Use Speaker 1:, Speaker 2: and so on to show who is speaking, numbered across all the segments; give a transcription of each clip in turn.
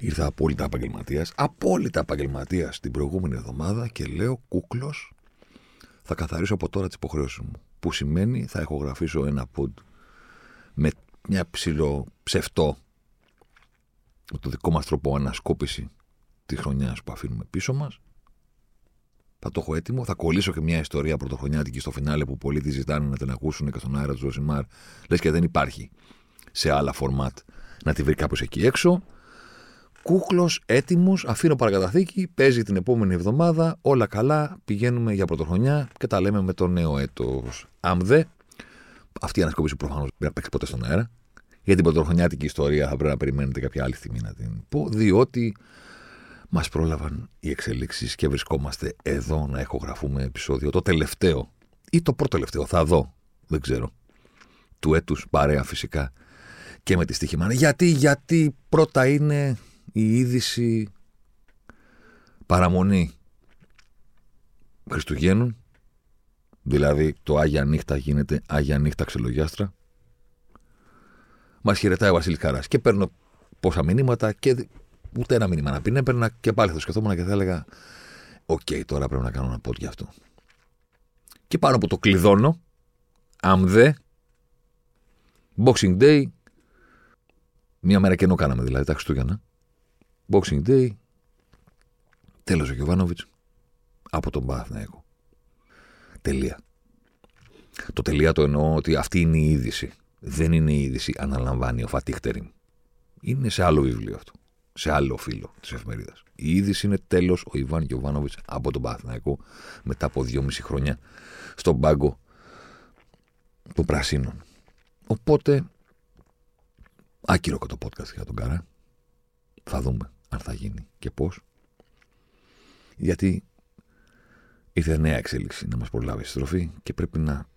Speaker 1: Ήρθα απόλυτα επαγγελματίας, απόλυτα επαγγελματίας την προηγούμενη εβδομάδα και λέω κούκλος, θα καθαρίσω από τώρα τις υποχρεώσεις μου. Που σημαίνει θα ηχογραφήσω ένα pod με μια ψηλό ψευτό με το δικό μας τρόπο ανασκόπηση της χρονιάς που αφήνουμε πίσω μας. Θα το έχω έτοιμο. Θα κολλήσω και μια ιστορία πρωτοχρονιάτικη στο φινάλε που πολλοί τη ζητάνε να την ακούσουν και στον αέρα του Ζωσιμάρ. Λες και δεν υπάρχει σε άλλα φορμάτ να τη βρει κάπω εκεί έξω. Κούκλος, έτοιμος, αφήνω παρακαταθήκη, παίζει την επόμενη εβδομάδα, όλα καλά, πηγαίνουμε για πρωτοχρονιά και τα λέμε με το νέο έτος. Αν δε, αυτή η ανασκόπηση προφανώς δεν θα παίξει ποτέ στον αέρα. Για την πρωτοχρονιάτικη ιστορία θα πρέπει να περιμένετε κάποια άλλη στιγμή να την πω, διότι μας πρόλαβαν οι εξελίξεις και βρισκόμαστε εδώ να ηχογραφούμε επεισόδιο. Το τελευταίο ή το πρώτο τελευταίο, θα δω, δεν ξέρω. Του έτους παρέα φυσικά και με τη στοιχημάνα. Γιατί, γιατί πρώτα είναι η είδηση παραμονή Χριστουγέννων, δηλαδή το Άγια Νύχτα γίνεται Άγια Νύχτα Ξελογιάστρα. Μας χαιρετάει ο Βασίλης Καράς. Και παίρνω πόσα μηνύματα και ούτε ένα μήνυμα να πει. Ναι, παίρνα και πάλι θα σκεφτόμουν και θα έλεγα: Οκ, τώρα πρέπει να κάνω ένα pod γι' αυτό. Και πάνω που το κλειδώνω, αμδέ, Boxing Day, μία μέρα κενό κάναμε δηλαδή τα Χριστούγεννα. Boxing Day, τέλος ο Γιωβάνοβιτς από τον Παναθηναϊκό. Τελεία. Το τελεία το εννοώ ότι αυτή είναι η είδηση. Δεν είναι η είδηση, αναλαμβάνει ο Φατίχτερη. Είναι σε άλλο βιβλίο αυτό. Σε άλλο φύλλο της εφημερίδας. Η είδηση είναι τέλος ο Ιβάν Γιωβάνοβιτς από τον Παναθηναϊκό μετά από δυόμιση χρόνια στον πάγκο των Πρασίνων. Οπότε, άκυρο και το podcast για τον Καρά. Θα δούμε αν θα γίνει και πώς. Γιατί ήρθε νέα εξέλιξη να μας προλάβει στη στροφή και πρέπει να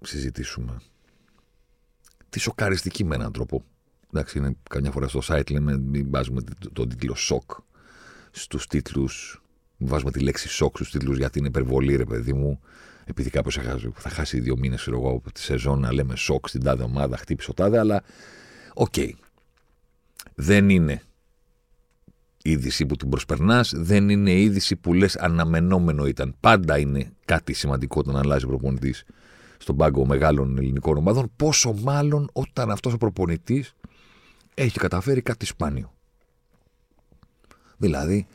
Speaker 1: συζητήσουμε τη σοκαριστική με έναν τρόπο. Εντάξει, είναι καμιά φορά στο site λέμε μην βάζουμε τον τίτλο σοκ στους τίτλους, μην βάζουμε τη λέξη σοκ στους τίτλους γιατί είναι υπερβολή ρε παιδί μου. Επειδή κάποιος θα χάσει δύο μήνες από τη σεζόν να λέμε σοκ στην τάδε ομάδα, χτύπησε ο τάδε, αλλά οκ. Δεν είναι είδηση που την προσπερνάς, δεν είναι είδηση που λες αναμενόμενο ήταν. Πάντα είναι κάτι σημαντικό όταν αλλάζει προπονητής στον πάγκο μεγάλων ελληνικών ομάδων. Πόσο μάλλον όταν αυτός ο προπονητής έχει καταφέρει κάτι σπάνιο. Δηλαδή,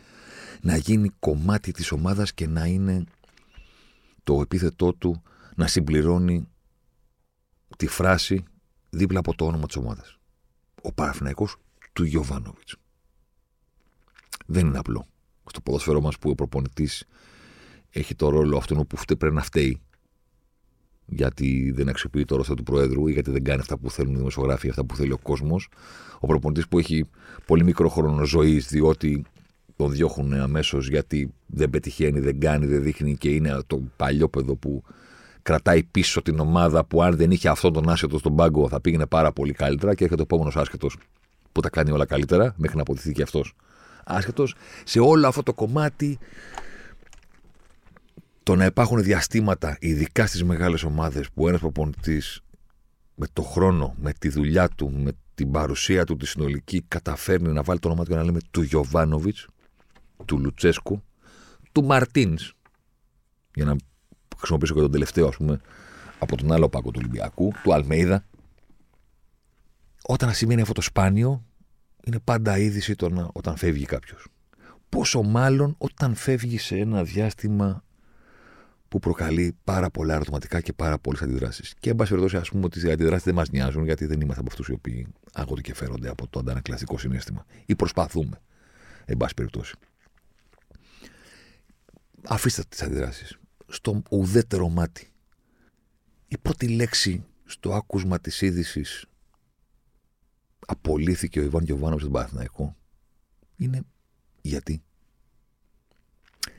Speaker 1: να γίνει κομμάτι της ομάδας και να είναι το επίθετό του να συμπληρώνει τη φράση δίπλα από το όνομα της ομάδας. Ο Παραφυναϊκός του Γιωβάνοβιτς. Δεν είναι απλό. Στο ποδόσφαιρό μας που ο προπονητής έχει το ρόλο αυτόν που πρέπει να φταίει γιατί δεν αξιοποιεί το ρόλο του Προέδρου ή γιατί δεν κάνει αυτά που θέλουν οι δημοσιογράφοι, αυτά που θέλει ο κόσμος. Ο προπονητής που έχει πολύ μικρό χρόνο ζωής, διότι τον διώχνουν αμέσως γιατί δεν πετυχαίνει, δεν κάνει, δεν δείχνει και είναι το παλιόπεδο που κρατάει πίσω την ομάδα που αν δεν είχε αυτόν τον άσχετο στον πάγκο θα πήγαινε πάρα πολύ καλύτερα και έρχεται ο επόμενος άσχετος που τα κάνει όλα καλύτερα μέχρι να αποδειχθεί και αυτός άσχετος. Σε όλο αυτό το κομμάτι το να υπάρχουν διαστήματα, ειδικά στις μεγάλες ομάδες, που ένας προπονητής με το χρόνο, με τη δουλειά του, με την παρουσία του τη συνολική, καταφέρνει να βάλει το όνομα του να λέμε του Γιωβάνοβιτς, του Λουτσέσκου, του Μαρτίνς. Για να χρησιμοποιήσω και τον τελευταίο, ας πούμε, από τον άλλο πάκο του Ολυμπιακού, του Αλμέιδα. Όταν σημαίνει αυτό το σπάνιο, είναι πάντα είδηση το να, όταν φεύγει κάποιος. Πόσο μάλλον όταν φεύγει σε ένα διάστημα που προκαλεί πάρα πολλά ερωτηματικά και πάρα πολλές αντιδράσεις. Και εν πάση περιπτώσει, ας πούμε ότι οι αντιδράσεις δεν μας νοιάζουν, γιατί δεν είμαστε από αυτούς οι οποίοι άγονται και φέρονται από το αντανακλαστικό συνέστημα. Ή προσπαθούμε, εν πάση περιπτώσει. Αφήστε τις αντιδράσεις. Στο ουδέτερο μάτι. Η πρώτη λέξη στο άκουσμα της είδησης απολύθηκε ο Ιβάν Γιωβάνο στον Παναθηναϊκό είναι γιατί.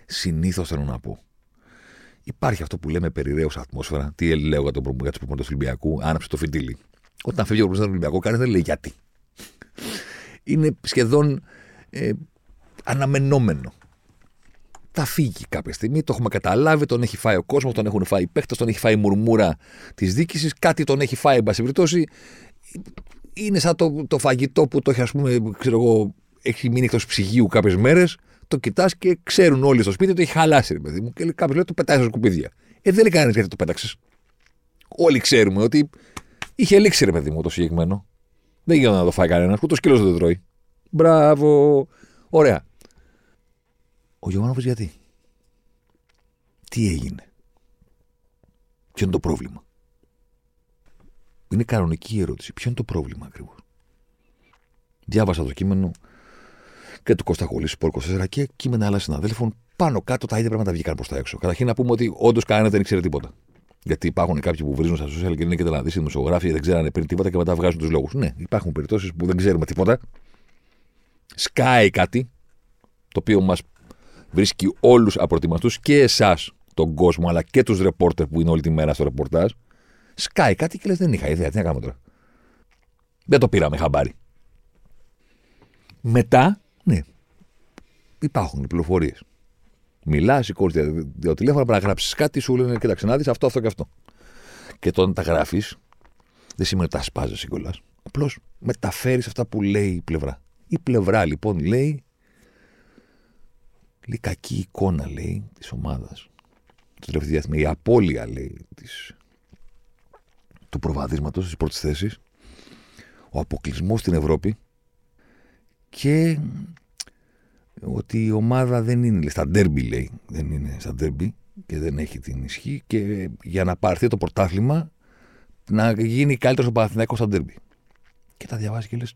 Speaker 1: Συνήθως θέλω να πω. Υπάρχει αυτό που λέμε περιραίως ατμόσφαιρα. Τι λέω για τον προπονητή τους Ολυμπιακού, άναψε το φιτίλι. Όταν φεύγει ο προπονητής του Ολυμπιακού, κανείς δεν λέει γιατί. Είναι σχεδόν ε, αναμενόμενο. Θα φύγει κάποια στιγμή, το έχουμε καταλάβει, τον έχει φάει ο κόσμος, τον έχουν φάει οι παίχτε, τον έχει φάει η μουρμούρα της διοίκησης, κάτι τον έχει φάει, εν πάση περιπτώσει. Είναι σαν το, το φαγητό που το έχει, ας πούμε, ξέρω εγώ, έχει μείνει εκτός ψυγείου κάποιες μέρες, το κοιτάς και ξέρουν όλοι στο σπίτι ότι έχει χαλάσει, ρε παιδί μου. Και κάποιος λέει το πετάει στα σκουπίδια. Ε, δεν λέει κανένας γιατί το πέταξες. Όλοι ξέρουμε ότι είχε λήξει, ρε παιδί μου, το συγκεκριμένο. Δεν γίνεται να το φάει κανένας, ούτε ο σκύλος δεν το τρώει. Μπράβο. Ωραία. Ο Γιωβάνοβιτς γιατί; Τι έγινε; Ποιο είναι το πρόβλημα; Είναι κανονική η ερώτηση. Ποιο είναι το πρόβλημα ακριβώς; Διάβασα το κείμενο και του Κώστα Χολή Σπορ 24 και κείμενα άλλα συναδέλφων. Πάνω κάτω τα ίδια πρέπει να τα βγήκαν προς τα έξω. Καταρχήν να πούμε ότι όντως κανένας δεν ήξερε τίποτα. Γιατί υπάρχουν κάποιοι που βρίζουν στα social και είναι και να δεις δημοσιογράφοι δεν ξέρανε πριν τίποτα και μετά βγάζουν τους λόγους. Ναι, υπάρχουν περιπτώσεις που δεν ξέρουμε τίποτα. Σκάει κάτι το οποίο μας βρίσκει όλους απροετοιμαστούς και εσάς τον κόσμο, αλλά και τους ρεπόρτερ που είναι όλη τη μέρα στο ρεπορτάζ. Σκάει κάτι και λες: Δεν είχα ιδέα, τι να κάνω τώρα. Δεν το πήραμε χαμπάρι. Μετά, ναι, υπάρχουν πληροφορίες. Μιλάς, σηκώνεις το τηλέφωνο, πρέπει να γράψεις κάτι, σου λένε: Κοίταξε να δεις αυτό, αυτό και αυτό. Και όταν τα γράφεις, δεν σημαίνει ότι τα σπάζει κιόλας. Απλώς μεταφέρεις αυτά που λέει η πλευρά. Η πλευρά λοιπόν λέει λέει κακή εικόνα, λέει, της ομάδας. Το τελευταίο διάστημα. Η απώλεια, λέει, της, του προβαδίσματο της πρώτης θέσης. Ο αποκλεισμός στην Ευρώπη. Και ότι η ομάδα δεν είναι, λέει, στα ντέρμπι, λέει, δεν είναι στα ντέρμπι και δεν έχει την ισχύ. Και για να πάρθει το πρωτάθλημα, να γίνει καλύτερος ο Παναθηναϊκός στα ντέρμπι. Και τα διαβάζει και λες.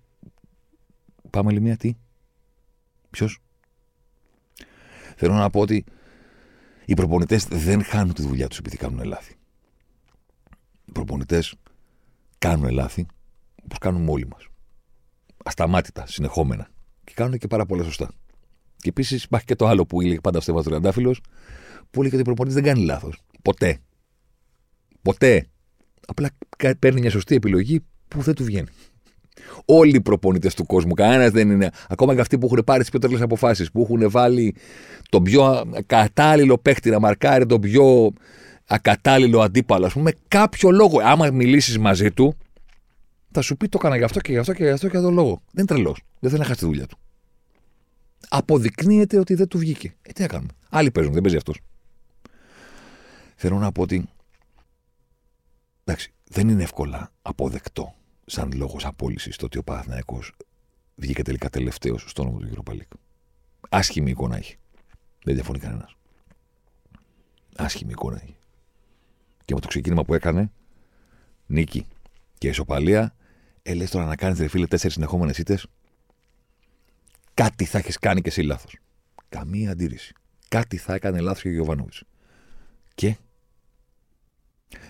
Speaker 1: Πάμε λέει μία τι; Ποιος; Θέλω να πω ότι οι προπονητές δεν χάνουν τη δουλειά τους επειδή κάνουν λάθη. Οι προπονητές κάνουν λάθη όπως κάνουμε όλοι μας. Ασταμάτητα, συνεχόμενα. Και κάνουν και πάρα πολλά σωστά. Και επίσης υπάρχει και το άλλο που έλεγε πάντα ο Στέφανος Τριαντάφυλλος, που έλεγε ότι ο προπονητής δεν κάνει λάθος. Ποτέ. Ποτέ. Απλά παίρνει μια σωστή επιλογή που δεν του βγαίνει. Όλοι οι προπονητές του κόσμου. Κανένας δεν είναι. Ακόμα και αυτοί που έχουν πάρει τις πιο τρελές αποφάσεις, που έχουν βάλει τον πιο ακατάλληλο παίχτη να μαρκάρει τον πιο ακατάλληλο αντίπαλο, ας πούμε, κάποιο λόγο. Άμα μιλήσεις μαζί του, θα σου πει το έκανα γι' αυτό και γι' αυτό και γι' αυτό και για τον λόγο. Δεν είναι τρελός. Δεν θέλει να χάσει τη δουλειά του. Αποδεικνύεται ότι δεν του βγήκε. Ε, τι να κάνουμε. Άλλοι παίζουν, δεν παίζει αυτός. Θέλω να πω ότι. Εντάξει, δεν είναι εύκολα αποδεκτό σαν λόγος απόλυσης το ότι ο Παναθυναϊκό βγήκε τελικά τελευταίος στο όνομα του Europa League. Άσχημη εικόνα έχει. Δεν διαφωνεί κανένας. Άσχημη εικόνα έχει. Και με το ξεκίνημα που έκανε, νίκη και ισοπαλία, ε, τώρα να κάνεις φίλε τέσσερις συνεχόμενες ήττες, κάτι θα έχεις κάνει και εσύ λάθος. Καμία αντίρρηση. Κάτι θα έκανε λάθος και ο Γιωβάνοβιτ. Και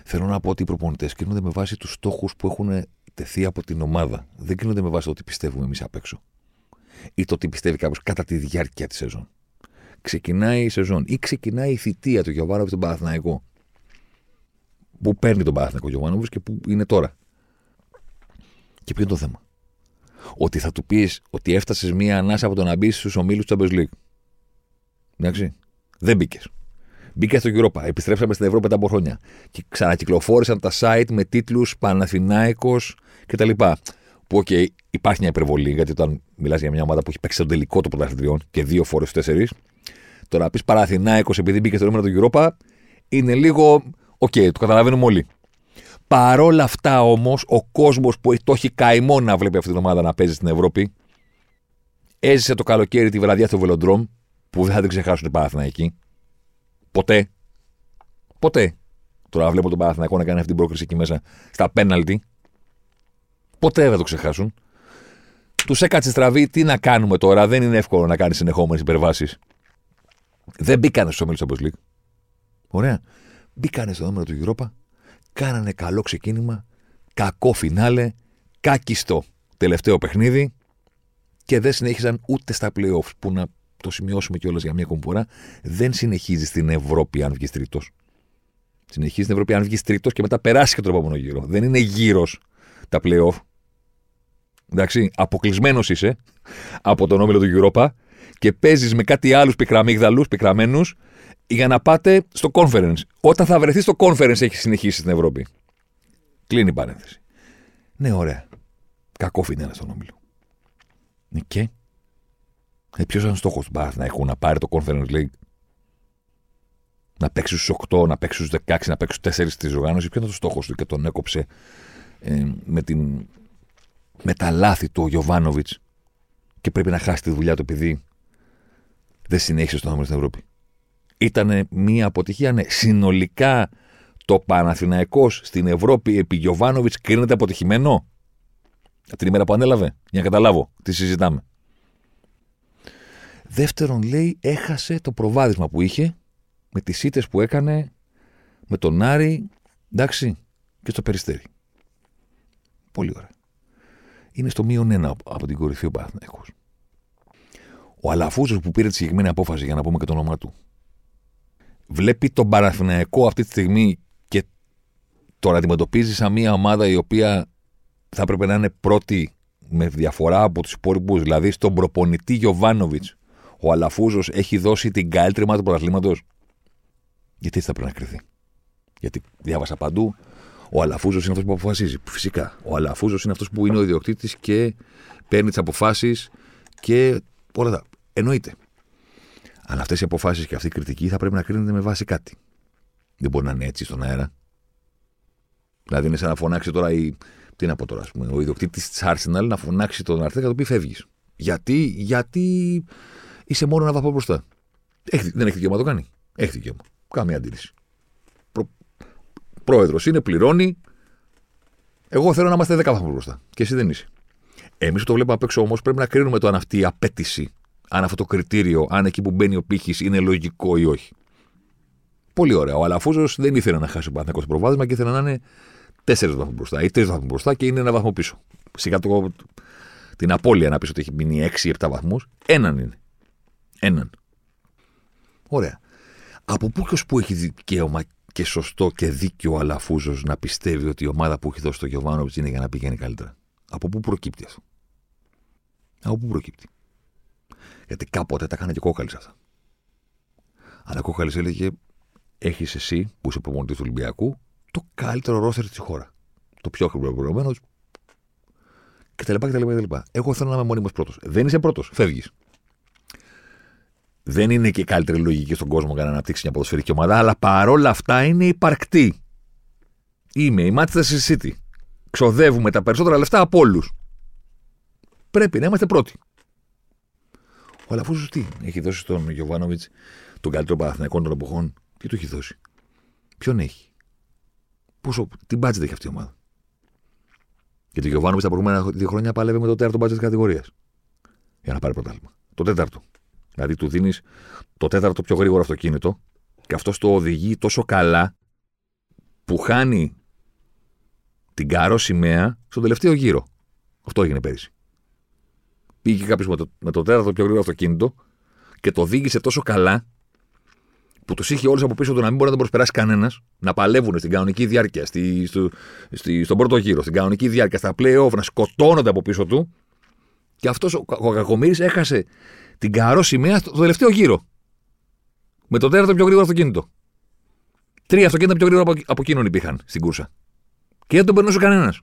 Speaker 1: θέλω να πω ότι οι προπονητές κρίνονται με βάση τους στόχους που έχουν τεθεί από την ομάδα. Δεν κρίνονται με βάση το ότι πιστεύουμε εμείς απ' έξω. Ή το ότι πιστεύει κάποιος κατά τη διάρκεια της σεζόν. Ξεκινάει η σεζόν ή ξεκινάει η θητεία του Γιωβάνοβιτς στον Παναθηναϊκό. Πού παίρνει τον Παναθηναϊκό Γιωβάνοβιτς και πού είναι τώρα. Και ποιο είναι το θέμα; Ότι θα του πεις ότι έφτασες μία ανάσα από το να μπει στους ομίλους του Champions League. Εντάξει. Δεν μπήκες. Μπήκες στο Europa. Επιστρέψαμε στην Ευρώπη μετά από χρόνια. Και ξανακυκλοφόρησαν τα site με τίτλους Παναθηνάικο κτλ. Που, OK, υπάρχει μια υπερβολή, γιατί όταν μιλάς για μια ομάδα που έχει παίξει τον τελικό των πρωταθλητριών και δύο φορές τέσσερις, το να πεις Παναθηνάικο επειδή μπήκες στο νούμερο του Europa είναι λίγο. OK, το καταλαβαίνουμε όλοι. Παρόλα αυτά όμως, ο κόσμος που το έχει καημό να βλέπει αυτή την ομάδα να παίζει στην Ευρώπη, έζησε το καλοκαίρι τη βραδιά του Βελοντρόμ, που δεν θα την ξεχάσουν οι Παναθηναϊκοί. Ποτέ. Ποτέ. Τώρα βλέπω τον Παναθηναϊκό να κάνει αυτή την πρόκριση εκεί μέσα στα πέναλτι. Ποτέ δεν το ξεχάσουν. Τους έκατσε στραβή, τι να κάνουμε τώρα; Δεν είναι εύκολο να κάνει συνεχόμενες υπερβάσεις. Δεν μπήκανε στου ομίλου Champions League. Ωραία. Μπήκανε στο νούμερο του Europa, κάνανε καλό ξεκίνημα, κακό φινάλε, κάκιστο τελευταίο παιχνίδι και δεν συνέχισαν ούτε στα playoffs που να το σημειώσουμε κιόλας για μια ακόμη φορά. Δεν συνεχίζει στην Ευρώπη αν βγεις τρίτος. Συνεχίζει στην Ευρώπη αν βγεις τρίτος και μετά περάσει και τον επόμενο γύρο. Δεν είναι γύρω τα playoff. Εντάξει, αποκλεισμένος είσαι από τον όμιλο του Europa και παίζεις με κάτι άλλους πικραμίγδαλου, πικραμένους, για να πάτε στο conference. Όταν θα βρεθεί στο conference, έχει συνεχίσει στην Ευρώπη. Κλείνει η παρένθεση. Ναι, ωραία. Κακό φινέλα στον όμιλο. Ναι, και; Ε, Ποιος ήταν ο στόχος του να έχουν να πάρει το Conference League; Να παίξει στους 8, να παίξει στους 16, να παίξει στου 4 της οργάνωσης. Ποιος ήταν το στόχος του και τον έκοψε ε, με, την, με τα λάθη του ο Γιωβάνοβιτς και πρέπει να χάσει τη δουλειά του επειδή δεν συνέχισε στον νόμο στην Ευρώπη; Ήταν μια αποτυχία, ναι. Συνολικά το Παναθηναϊκός στην Ευρώπη επί Γιωβάνοβιτς κρίνεται αποτυχημένο; Την ημέρα που ανέλαβε, για να καταλάβω τι συζητάμε. Δεύτερον, λέει, έχασε το προβάδισμα που είχε με τις ήττες που έκανε με τον Άρη, εντάξει, και στο Περιστέρι. Πολύ ωραία. Είναι στο μείον ένα από την κορυφή ο Παναθηναϊκός. Ο Αλαφούζος που πήρε τη συγκεκριμένη απόφαση, για να πούμε και το όνομά του, βλέπει τον Παναθηναϊκό αυτή τη στιγμή και τον αντιμετωπίζει σαν μια ομάδα η οποία θα έπρεπε να είναι πρώτη με διαφορά από τους υπόλοιπους. Δηλαδή στον προπονητή Γιωβάνοβιτς, ο Αλαφούζος έχει δώσει την καλύτερη ομάδα του πρωταθλήματος. Γιατί έτσι θα πρέπει να κρυθεί; Γιατί διάβασα παντού, ο Αλαφούζος είναι αυτός που αποφασίζει. Φυσικά. Ο Αλαφούζος είναι αυτός που είναι ο ιδιοκτήτης και παίρνει τις αποφάσεις και όλα τα. Εννοείται. Αλλά αυτές οι αποφάσεις και αυτή η κριτική θα πρέπει να κρίνεται με βάση κάτι. Δεν μπορεί να είναι έτσι στον αέρα. Δηλαδή είναι σαν να φωνάξει τώρα η, τι να πω τώρα, πούμε, ο ιδιοκτήτης της Arsenal να φωνάξει τον Αρτέτα και να του πει φεύγεις. Γιατί, γιατί είσαι μόνο ένα βαθμό μπροστά. Έχει, δεν έχει δικαίωμα να το κάνει. Έχει δικαίωμα. Κάμια αντίρρηση. Προ, Πρόεδρος είναι, πληρώνει. Εγώ θέλω να είμαστε 10 βαθμού μπροστά. Και εσύ δεν είσαι. Εμείς το βλέπουμε απ' έξω όμως πρέπει να κρίνουμε το αν αυτή η απέτηση, αν αυτό το κριτήριο, αν εκεί που μπαίνει ο πύχης είναι λογικό ή όχι. Πολύ ωραία. Ο Αλαφούζος δεν ήθελε να χάσει το προβάδισμα και ήθελε να είναι τέσσερις βαθμού μπροστά ή τρεις βαθμού μπροστά και είναι ένα βαθμό πίσω. Σιγά το, την απώλεια να πεις ότι έχει μείνει 6-7 βαθμούς, έναν είναι. Έναν. Ωραία. Από πού και που έχει δικαίωμα και σωστό και δίκαιο ο Αλαφούζος να πιστεύει ότι η ομάδα που έχει δώσει το Γιωβάνοβιτς είναι για να πηγαίνει καλύτερα; Από πού προκύπτει αυτό; Από πού προκύπτει; Γιατί κάποτε τα έκανε και κόκαλη αυτά. Αλλά κόκαλη έλεγε: Έχεις εσύ που είσαι προμονητή του Ολυμπιακού το καλύτερο ρόστερ στη χώρας. Το πιο χρησιμοποιημένο. Και τα λοιπά και τα λοιπά, και τα λοιπά. Εγώ θέλω να είμαι μόνιμος πρώτος. Δεν είσαι πρώτος. Φεύγεις. Δεν είναι και η καλύτερη λογική στον κόσμο για να αναπτύξει μια ποδοσφαιρική ομάδα, αλλά παρόλα αυτά είναι υπαρκτή. Είμαι η Manchester City. Ξοδεύουμε τα περισσότερα λεφτά από όλους. Πρέπει να είμαστε πρώτοι. Ο Αλαφούζο τι έχει δώσει στον Γιωβάνοβιτς τον καλύτερο Παναθηναϊκό των εποχών. Τι του έχει δώσει; Ποιον έχει; Πόσο, τι budget έχει αυτή η ομάδα; Γιατί ο Γιωβάνοβιτς τα προηγούμενα δύο χρόνια παλεύει με το τέταρτο budget της κατηγορίας. Για να πάρει πρωτάθλημα. Το τέταρτο. Δηλαδή του δίνεις το τέταρτο πιο γρήγορο αυτοκίνητο και αυτό το οδηγεί τόσο καλά που χάνει την καρό σημαία στον τελευταίο γύρο. Αυτό έγινε πέρυσι. Πήγε κάποιος με, το, με το τέταρτο πιο γρήγορο αυτοκίνητο και το οδήγησε τόσο καλά που τους είχε όλους από πίσω του να μην μπορεί να τον προσπεράσει κανένας, να παλεύουν στην κανονική διάρκεια, στη, στο, στη, στον πρώτο γύρο, στην κανονική διάρκεια, στα playoff, να σκοτώνονται από πίσω του. Και αυτός ο, ο Κακομήρη έχασε την καρό σημαία στο τελευταίο γύρο. Με το τέταρτο πιο γρήγορο αυτοκίνητο. Τρία αυτοκίνητα πιο γρήγορα από, από εκείνον υπήρχαν στην κούρσα. Και δεν τον περνούσε κανένας.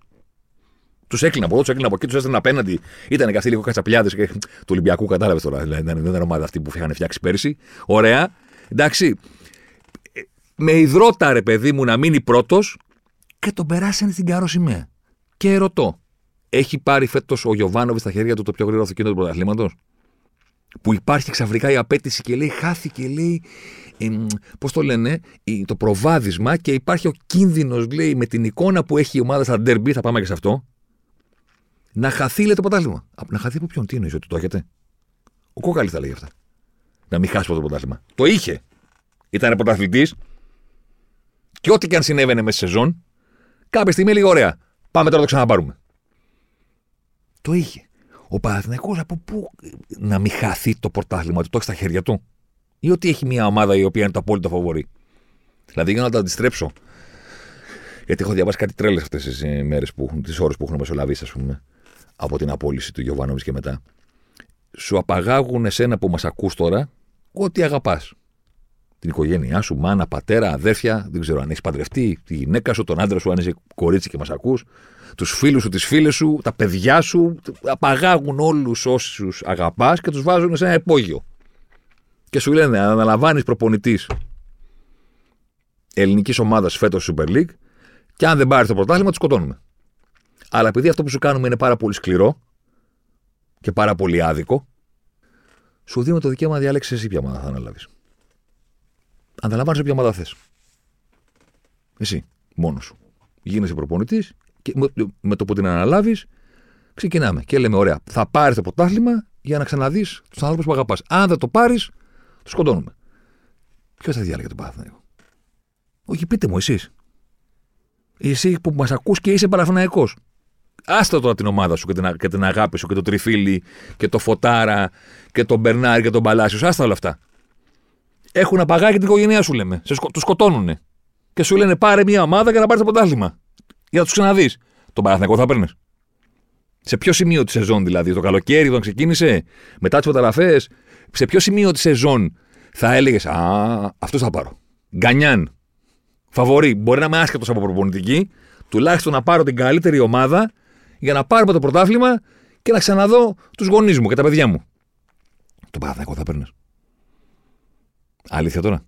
Speaker 1: Τους έκλεινα από εδώ, τους έκλεινα από εκεί, τους έστελνα απέναντι. Ήταν και αυτοί λίγο κατσαπλιάδες του Ολυμπιακού, κατάλαβες τώρα. Δηλαδή, δεν ήταν ομάδα αυτή που είχαν φτιάξει πέρσι. Ωραία. Εντάξει. Με υδρότα ρε παιδί μου να μείνει πρώτος και τον περάσανε στην καρό σημαία. Και ρωτώ, έχει πάρει φέτος ο Γιωβάνοβι στα χέρια του το πιο γρήγορο αυτοκίνητο του πρωταθλήματος; Που υπάρχει ξαφνικά η απέτηση και λέει, χάθηκε, λέει, ε, πώς το λένε, το προβάδισμα και υπάρχει ο κίνδυνος, λέει, με την εικόνα που έχει η ομάδα στα ντερμπι, θα πάμε και σε αυτό, να χαθεί, λέει, το πρωτάθλημα. Να χαθεί από ποιον, τι εννοείς, ότι το έχετε; Ο Κόκαλης θα λέει αυτά. να μην χάσει το πρωτάθλημα. Το είχε. Ήταν πρωταθλητής. Και ό,τι και αν συνέβαινε μέσα στη σεζόν, κάποια στιγμή λέει: Ωραία, πάμε τώρα να το ξαναπάρουμε. Το είχε. Ο Παναθηναϊκός από πού να μην χαθεί το πρωτάθλημα, ότι το έχει στα χέρια του; Ή ότι έχει μια ομάδα η οποία είναι το απόλυτο φαβορή; Δηλαδή για να το αντιστρέψω. Γιατί έχω διαβάσει κάτι τρέλες αυτές τις μέρες, τις ώρες που έχουν μεσολαβήσει, ας πούμε, από την απόλυση του Γιωβάνοβιτς και μετά. Σου απαγάγουν εσένα που μας ακούς τώρα ό,τι αγαπάς. Την οικογένειά σου, μάνα, πατέρα, αδέρφια, δεν ξέρω αν έχεις παντρευτεί, τη γυναίκα σου, τον άντρα σου, αν είσαι κορίτσι και μας ακούς, τους φίλους σου, τις φίλες σου, τα παιδιά σου. Απαγάγουν όλους όσους αγαπάς και τους βάζουν σε ένα υπόγειο. Και σου λένε, αν αναλαμβάνεις προπονητής ελληνικής ομάδας φέτος Super League, και αν δεν πάρεις το πρωτάθλημα, τους σκοτώνουμε. Αλλά επειδή αυτό που σου κάνουμε είναι πάρα πολύ σκληρό και πάρα πολύ άδικο, σου δίνουμε το δικαίωμα να διάλεξει εσύ ποια ομάδα θα αναλάβεις. Ανταλαμβάνει ποια ομάδα θες. Εσύ, μόνος σου. Γίνεσαι προπονητής και με το που την αναλάβεις, ξεκινάμε. Και λέμε: Ωραία, θα πάρεις το πρωτάθλημα για να ξαναδείς τους άνθρωπου που αγαπάς. Αν δεν το πάρεις, τους σκοτώνουμε. Ποιος θα διάλεγε τον Παναθηναϊκό; Όχι, πείτε μου εσείς. Εσύ που μας ακούς και είσαι παραφαναϊκό. Άστα τώρα την ομάδα σου και την, και την αγάπη σου και το τριφύλι και το φωτάρα και τον Μπερνάρ και τον Παλάσιος. Άστα όλα αυτά. Έχουν απαγάγει την οικογένειά σου, λέμε. Σε σκο... Τους σκοτώνουν. Και σου λένε πάρε μια ομάδα για να πάρεις το πρωτάθλημα. Για να τους ξαναδείς. Τον Παναθηναϊκό θα παίρνεις. Σε ποιο σημείο της σεζόν δηλαδή, το καλοκαίρι όταν ξεκίνησε, μετά τις μεταγραφές, σε ποιο σημείο της σεζόν θα έλεγες Α, αυτό θα πάρω. Γκανιάν. Φαβορή. Μπορεί να είμαι άσχετος από προπονητική, τουλάχιστον να πάρω την καλύτερη ομάδα για να πάρω το πρωτάθλημα και να ξαναδώ τους γονείς μου και τα παιδιά μου. Το Παναθηναϊκό θα παίρνει. Αλήθεια τώρα.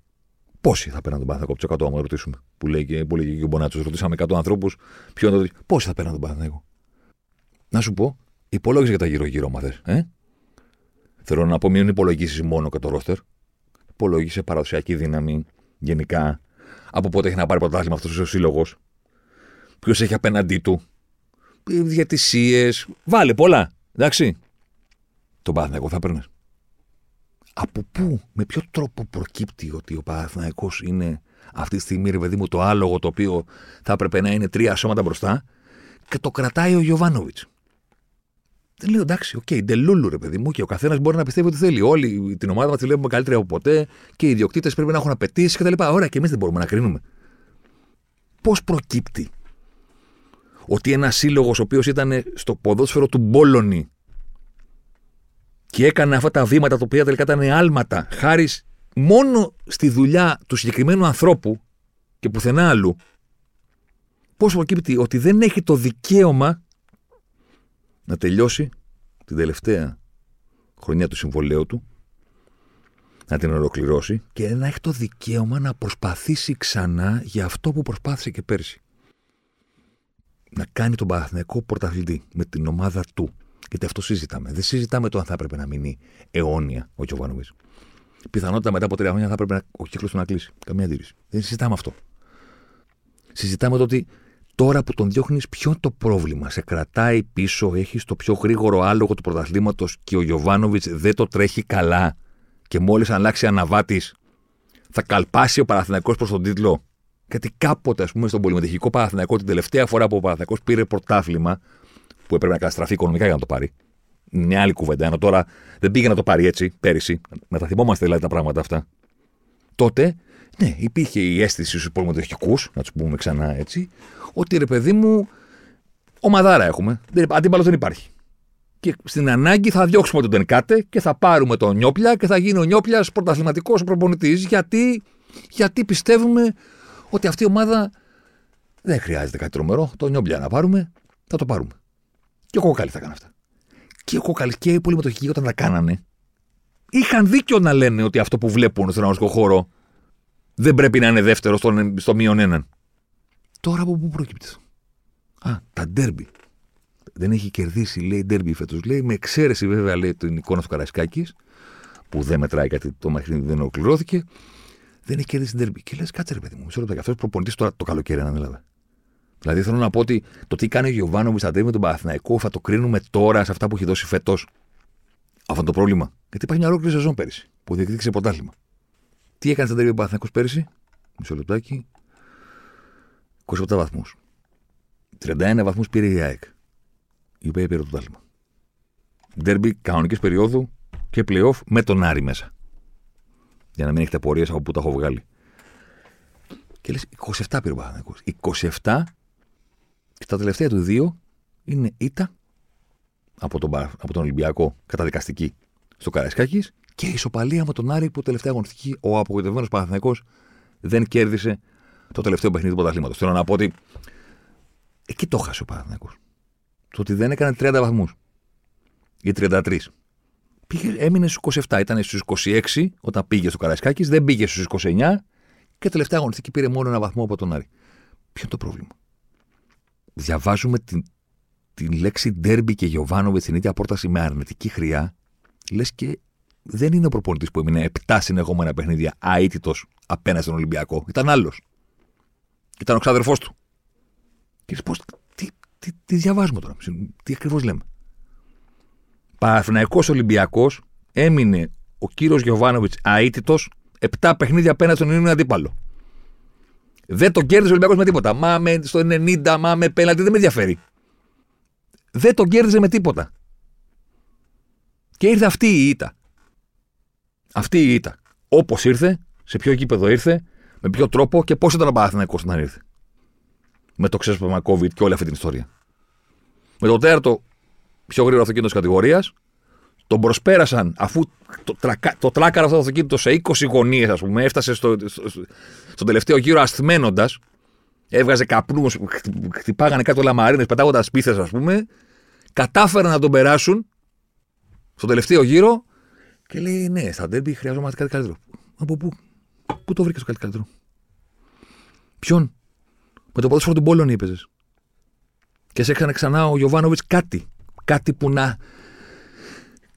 Speaker 1: Πόσοι θα παίρνουν τον Παναθηναϊκό από τους 100, άμα ρωτήσουμε. Που λέει και, που λέει και ο Μπονάτσος. Ρωτήσαμε 100 ανθρώπους, ποιο είναι το. Πόσοι θα παίρνουν τον Παναθηναϊκό. Να σου πω, υπολόγιζε για τα γύρω-γύρω μαθέ. Ε; Θέλω να πω, μην υπολογίσεις μόνο και το ρόστερ. Υπολόγισε παραδοσιακή δύναμη γενικά. Από πότε έχει να πάρει πρωτάθλημα αυτός ο σύλλογος. Ποιος έχει απέναντί του. Διατησίες. Βάλε πολλά. Εντάξει. Τον Παναθηναϊκό θα παίρνει. Από πού, με ποιο τρόπο προκύπτει ότι ο Παναθηναϊκός είναι αυτή τη στιγμή, ρε παιδί μου, το άλογο το οποίο θα έπρεπε να είναι τρία σώματα μπροστά και το κρατάει ο Γιωβάνοβιτς; Δεν λέω εντάξει, OK, delulu ρε παιδί μου και ο καθένας μπορεί να πιστεύει ότι θέλει. Όλη την ομάδα μας τη βλέπουμε καλύτερη από ποτέ και οι ιδιοκτήτες πρέπει να έχουν απαιτήσεις κτλ. Ωραία, και εμείς δεν μπορούμε να κρίνουμε. Πώς προκύπτει ότι ένα σύλλογος ο οποίος ήταν στο ποδόσφαιρο του Μπόλωνη και έκανε αυτά τα βήματα τα οποία τελικά ήταν άλματα, χάρη μόνο στη δουλειά του συγκεκριμένου ανθρώπου και πουθενά άλλου, πώ προκύπτει ότι δεν έχει το δικαίωμα να τελειώσει την τελευταία χρονιά του συμβολέου του, να την ολοκληρώσει και να έχει το δικαίωμα να προσπαθήσει ξανά για αυτό που προσπάθησε και πέρσι. Να κάνει τον Παναθηναϊκό πρωταθλητή με την ομάδα του. Γιατί αυτό συζητάμε. Δεν συζητάμε το αν θα έπρεπε να μείνει αιώνια ο Γιωβάνοβιτς. Πιθανότητα μετά από τρία χρόνια θα έπρεπε να, ο κύκλος του να κλείσει. Καμία αντίρρηση. Δεν συζητάμε αυτό. Συζητάμε το ότι τώρα που τον διώχνει, ποιο είναι το πρόβλημα. Σε κρατάει πίσω, έχει το πιο γρήγορο άλογο του πρωταθλήματος και ο Γιωβάνοβιτς δεν το τρέχει καλά. Και μόλις αλλάξει αναβάτης, θα καλπάσει ο Παναθηναϊκός προς τον τίτλο. Γιατί κάποτε, ας πούμε, στον πολυμετοχικό Παναθηναϊκό, την τελευταία φορά που ο Παναθηναϊκός πήρε πρωτάθλημα, που έπρεπε να καταστραφεί οικονομικά για να το πάρει. Μια άλλη κουβέντα. Ενώ τώρα δεν πήγε να το πάρει έτσι πέρυσι. Να τα θυμόμαστε δηλαδή τα πράγματα αυτά. Τότε, ναι, υπήρχε η αίσθηση στους πολυμετοχικού, να τους πούμε ξανά έτσι, ότι ρε παιδί μου, ομαδάρα έχουμε. Αντίπαλος δεν υπάρχει. Και στην ανάγκη θα διώξουμε τον Τενκάτε και θα πάρουμε τον Νιόπλια και θα γίνει ο Νιόπλιας πρωταθληματικός προπονητής. Γιατί, γιατί πιστεύουμε ότι αυτή η ομάδα δεν χρειάζεται κάτι τρομερό. Το Νιόπλια να πάρουμε, θα το πάρουμε. Και ο Κόκαλης θα κάνει αυτά. Και ο Κόκαλης και οι πολυμετοχικοί όταν τα κάνανε, είχαν δίκιο να λένε ότι αυτό που βλέπουν στον αγωνιστικό χώρο δεν πρέπει να είναι δεύτερο στο, στο μείον έναν. Τώρα από πού προκύπτει. Α, τα ντέρμπι. Δεν έχει κερδίσει, λέει, ντέρμπι φέτος. Λέει, με εξαίρεση βέβαια, λέει, την εικόνα του Καρασκάκη, που δεν μετράει κάτι, το μαχνίδι δεν ολοκληρώθηκε. Δεν έχει κερδίσει ντέρμπι. Και λες, κάτσε ρε παιδί μου, μισό λεπτό. Αυτός προπονητής τώρα το καλοκαίρι, αν έλαβε. Δηλαδή θέλω να πω ότι το τι κάνει ο Γιωβάνο στα με τον Παναθηναϊκό θα το κρίνουμε τώρα σε αυτά που έχει δώσει φέτος. Αυτό είναι το πρόβλημα. Γιατί υπάρχει μια ολόκληρη σεζόν πέρυσι που διεκδίκησε πρωτάθλημα. Τι έκανε στα τέρμι Παναθηναϊκός πέρυσι, μισό λεπτάκι, 28 βαθμούς. 31 βαθμούς πήρε η ΑΕΚ. Η οποία πήρε το πρωτάθλημα. Ντέρμπι κανονικής περίοδου και playoff με τον Άρη μέσα. Για να μην έχετε απορίες από πού τα έχω βγάλει. Και λες 27 πήρε ο Παναθηναϊκός. 27 και τα τελευταία του δύο είναι ήττα από τον, από τον Ολυμπιακό καταδικαστική στο Καραϊσκάκης και ισοπαλία με τον Άρη που τελευταία αγωνιστική ο απογοητευμένος Παναθηναϊκός δεν κέρδισε το τελευταίο παιχνίδι του πρωταθλήματος. Θέλω να πω ότι εκεί το χάσε ο Παναθηναϊκός. Το ότι δεν έκανε 30 βαθμούς ή 33. Πήγε, έμεινε στους 27. Ήταν στους 26 όταν πήγε στο Καραϊσκάκης, δεν πήγε στους 29 και τελευταία αγωνιστική πήρε μόνο ένα βαθμό από τον Άρη. Ποιο είναι το πρόβλημα; Διαβάζουμε την, την λέξη Ντέρμπι και Γιωβάνοβιτ στην ίδια πρόταση με αρνητική χρειά. Λες και δεν είναι ο προπονητής που έμεινε 7 συνεχόμενα παιχνίδια αίτητος απέναντι στον Ολυμπιακό. Ήταν άλλος. Ήταν ο ξάδερφό του. Και πώς. Τι, τι, τι διαβάζουμε τώρα, τι ακριβώς λέμε; Παναθυναϊκό Ολυμπιακός έμεινε ο κύριος Γιωβάνοβιτς αίτητος 7 παιχνίδια απέναντι στον Ινίνο αντίπαλο. Δεν τον κέρδισε ο Ολυμπιακός με τίποτα. Μα με στο 90, μα με πέναντι, δεν με ενδιαφέρει. Δεν τον κέρδισε με τίποτα. Και ήρθε αυτή η ήττα. Αυτή η ήττα. Όπως ήρθε, σε ποιο γήπεδο ήρθε, με ποιο τρόπο και πώς ήταν ο Παναθηναϊκός όταν ήρθε. Με το ξέσπασμα COVID και όλη αυτή την ιστορία. Με το τέταρτο πιο γρήγορο αυτοκίνητος τη κατηγορίας, τον προσπέρασαν αφού το, τρακα, το τράκαρας αυτό το αυτοκίνητο σε 20 γωνίες, ας πούμε, έφτασε στο, στο, στο τελευταίο γύρο ασθμένοντας. Έβγαζε καπνούς, χτυπάγανε κάτω λαμαρίνες, πετάγοντα πίθες, ας πούμε. Κατάφεραν να τον περάσουν στο τελευταίο γύρο και λέει: Ναι, στα ντέρμπι χρειαζόμαστε κάτι καλύτερο. Από πού, πού το βρήκες το κάτι καλύτερο; Ποιον, με το ποδόσφαιρο του Μπόλων έπαιζε. Και σε έκανε ξανά ο Γιωβάνοβιτς κάτι. Κάτι που να.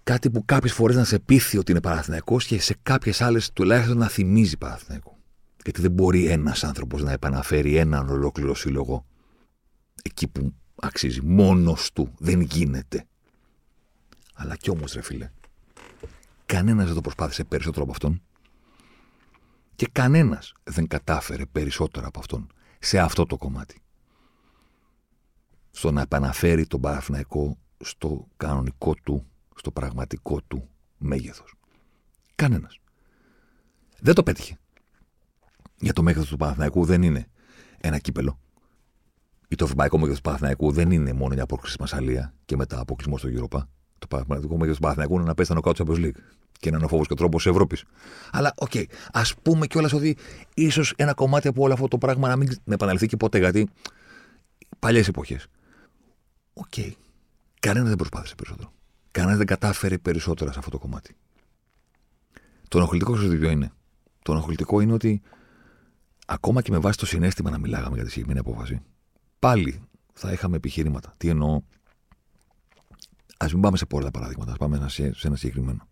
Speaker 1: Κάτι που κάποιες φορές να σε πείθει ότι είναι Παναθυναϊκό και σε κάποιες άλλες τουλάχιστον να θυμίζει Παναθυναϊκό. Γιατί δεν μπορεί ένας άνθρωπος να επαναφέρει έναν ολόκληρο σύλλογο εκεί που αξίζει. Μόνος του. Δεν γίνεται. Αλλά κι όμως, ρε φίλε, κανένας δεν το προσπάθησε περισσότερο από αυτόν. Και κανένας δεν κατάφερε περισσότερο από αυτόν σε αυτό το κομμάτι. Στο να επαναφέρει τον Παναθηναϊκό στο κανονικό του, στο πραγματικό του μέγεθος. Κανένας. Δεν το πέτυχε. Για το μέγεθος του Παναθηναϊκού δεν είναι ένα κύπελο. Ή το ευρωπαϊκό μέγεθος του Παναθηναϊκού δεν είναι μόνο μια πρόκριση με Μασσαλία και μετά αποκλεισμό στο Europa. Το πραγματικό μέγεθος του Παναθηναϊκού είναι να πέσει στα νοκ άουτ Champions League. Και είναι ο φόβος και ο τρόμος της Ευρώπης. Αλλά, OK, ας πούμε κιόλας ότι ίσως ένα κομμάτι από όλο αυτό το πράγμα να μην επαναληφθεί και ποτέ, γιατί παλιές εποχές. OK. Κανένας δεν προσπάθησε περισσότερο. Κανένας δεν κατάφερε περισσότερα σε αυτό το κομμάτι. Το ενοχλητικό ξέρετε ποιο είναι; Το ενοχλητικό είναι ότι ακόμα και με βάση το συνέστημα να μιλάγαμε για τη συγκεκριμένη απόφαση, πάλι θα είχαμε επιχειρήματα. Τι εννοώ; Α μην πάμε σε πολλά παραδείγματα, ας πάμε σε ένα συγκεκριμένο.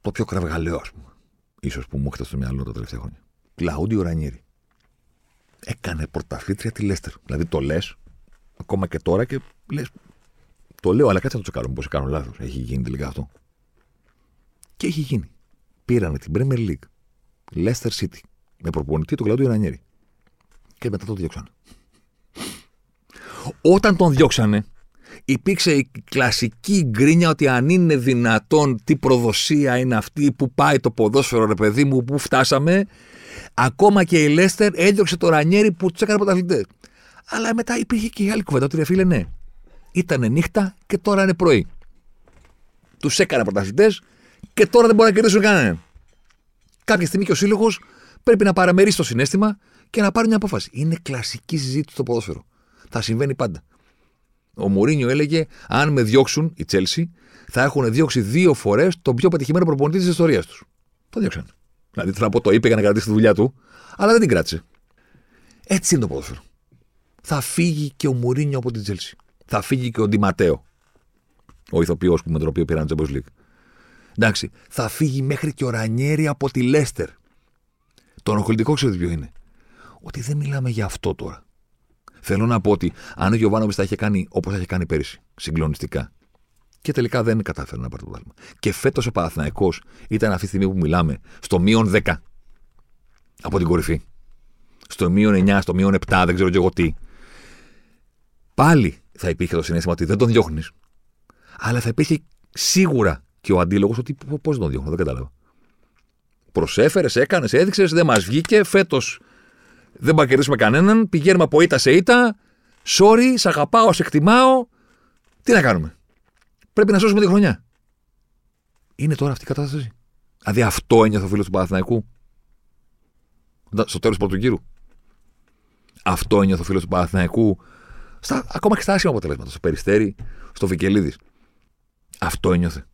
Speaker 1: Το πιο κραυγαλαίο, ας πούμε. σω που μου έχετε στο μυαλό τα τελευταία χρόνια. Κλαούντιο Ρανιέρη. Έκανε πρωταθλήτρια τη Λέστερ. Δηλαδή το λες, ακόμα και τώρα και λες. Το λέω, αλλά κάτσε να το τσεκάρουμε πώ κάνω λάθος. Έχει γίνει τελικά αυτό. Και έχει γίνει. Πήρανε την Premier League. Leicester City. Με προπονητή του Κλαούντιο Ρανιέρη. Και μετά το διώξανε. Όταν τον διώξανε, υπήρξε η κλασική γκρίνια ότι αν είναι δυνατόν τι προδοσία είναι αυτή που πάει το ποδόσφαιρο ρε παιδί μου που φτάσαμε ακόμα και η Λέστερ έδιωξε το Ρανιέρι που τους έκανε πρωταθλητές. Αλλά μετά υπήρχε και η άλλη κουβέντα ότι ρε φίλε ναι ήταν νύχτα και τώρα είναι πρωί. Τους έκανε πρωταθλητές και τώρα δεν μπορεί να κερδίσουν κανέναν. Κάποια στιγμή και ο σύλλογος πρέπει να παραμερίσει το συνέστημα και να πάρει μια απόφαση. Είναι κλασική συζήτηση στο ποδόσφαιρο. Θα συμβαίνει πάντα. Ο Μουρίνιο έλεγε: Αν με διώξουν οι Τσέλσι, θα έχουν διώξει δύο φορές τον πιο πετυχημένο προπονητή της ιστορίας τους. Το διώξαν. Δηλαδή, θέλω να πω, το είπε για να κρατήσει τη δουλειά του, αλλά δεν την κράτησε. Έτσι είναι το ποδόσφαιρο. Θα φύγει και ο Μουρίνιο από την Τσέλσι. Θα φύγει και ο Ντιματέο. Ο ηθοποιός με τον οποίο πήραν Champions League. Εντάξει, θα φύγει μέχρι και ο Ρανιέρη από τη Λέστερ. Το ενοχλητικό ξέρετε ποιο είναι. Ότι δεν μιλάμε για αυτό τώρα. Θέλω να πω ότι αν ο Γιωβάνοβιτς τα είχε κάνει όπως τα είχε κάνει πέρυσι, συγκλονιστικά, Και τελικά δεν κατάφερε να πάρει το πρωτάθλημα. Και φέτος ο Παναθηναϊκός ήταν αυτή τη στιγμή που μιλάμε στο μείον 10 από την κορυφή. Στο μείον 9, στο μείον 7, δεν ξέρω και εγώ τι. Πάλι θα υπήρχε το συνέστημα ότι δεν τον διώχνεις. Αλλά θα υπήρχε σίγουρα και ο αντίλογος ότι πώς δεν τον διώχνω, δεν κατάλαβα. Προσέφερες, έκανες, έδειξες, δεν μας βγήκε. Φέτος δεν θα κερδίσουμε κανέναν. Πηγαίνουμε από ήττα σε ήττα. Sorry, σε αγαπάω, σε εκτιμάω. Τι να κάνουμε; Πρέπει να σώσουμε τη χρονιά. Είναι τώρα αυτή η κατάσταση. Δηλαδή αυτό ένιωθε ο φίλος του Παναθηναϊκού. Στο τέλος του πρώτου γύρου. Αυτό ένιωθε ο φίλος του Παναθηναϊκού. Στα, ακόμα και στα άσχημα αποτελέσματα. Στο Περιστέρι, στο Βικελίδης. Αυτό ένιωθε.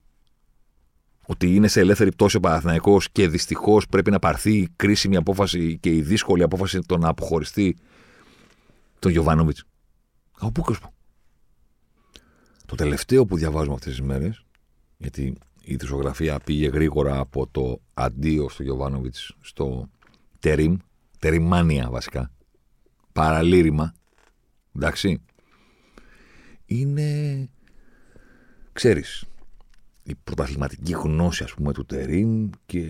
Speaker 1: Ότι είναι σε ελεύθερη πτώση ο Παναθηναϊκός και δυστυχώς πρέπει να πάρθει η κρίσιμη απόφαση και η δύσκολη απόφαση το να αποχωριστεί τον Γιωβάνοβιτς. Από πού και Το τελευταίο που διαβάζουμε αυτές τις μέρες, γιατί η δισογραφία πήγε γρήγορα από το αντίο στο Γιωβάνοβιτς στο Τερίμ, Τεριμάνια βασικά, παραλήρημα, εντάξει, είναι, ξέρεις, η πρωταθληματική γνώση ας πούμε του Τερίμ και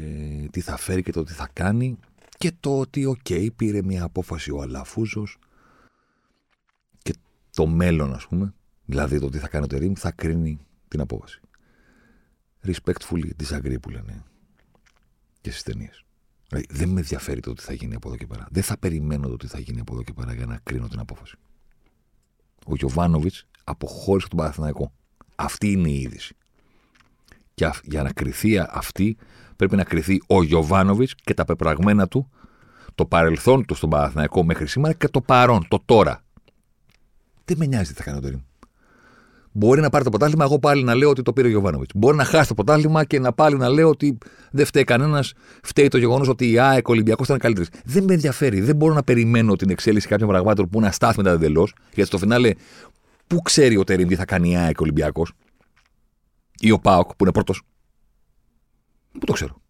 Speaker 1: τι θα φέρει και το τι θα κάνει και το ότι OK, πήρε μια απόφαση ο Αλαφούζος και το μέλλον ας πούμε δηλαδή το τι θα κάνει ο Τερίμ θα κρίνει την απόφαση respectfully disagree που λένε και στις ταινίες. Δηλαδή, δεν με ενδιαφέρει το τι θα γίνει από εδώ και πέρα. Δεν θα περιμένω το τι θα γίνει από εδώ και πέρα για να κρίνω την απόφαση. Ο Γιωβάνοβιτς αποχώρησε από τον Παναθηναϊκό. Αυτή είναι η είδηση. Και για να κρυθεί αυτή, πρέπει να κρυθεί ο Γιωβάνοβιτς και τα πεπραγμένα του, το παρελθόν του στον Παναθηναϊκό μέχρι σήμερα και το παρόν, το τώρα. Δεν με νοιάζει τι θα κάνει ο Τερήμ. Μπορεί να πάρει το ποτάλημα, εγώ πάλι να λέω ότι το πήρε ο Γιωβάνοβιτς. Μπορεί να χάσει το ποτάλημα και να πάλι να λέω ότι δεν φταίει κανένας, φταίει το γεγονός ότι η ΑΕΚ Ολυμπιακός ήταν καλύτερη. Δεν με ενδιαφέρει. Δεν μπορώ να περιμένω την εξέλιξη κάποιων πραγμάτων που να στάθει μετά εντελώς. Γιατί στο φινάλε, πού ξέρει ο Τερήμ τι θα κάνει η ΑΕΚ Ολυμπιακός; Ή ο Πάοκ που είναι πρώτος; Πού το ξέρω.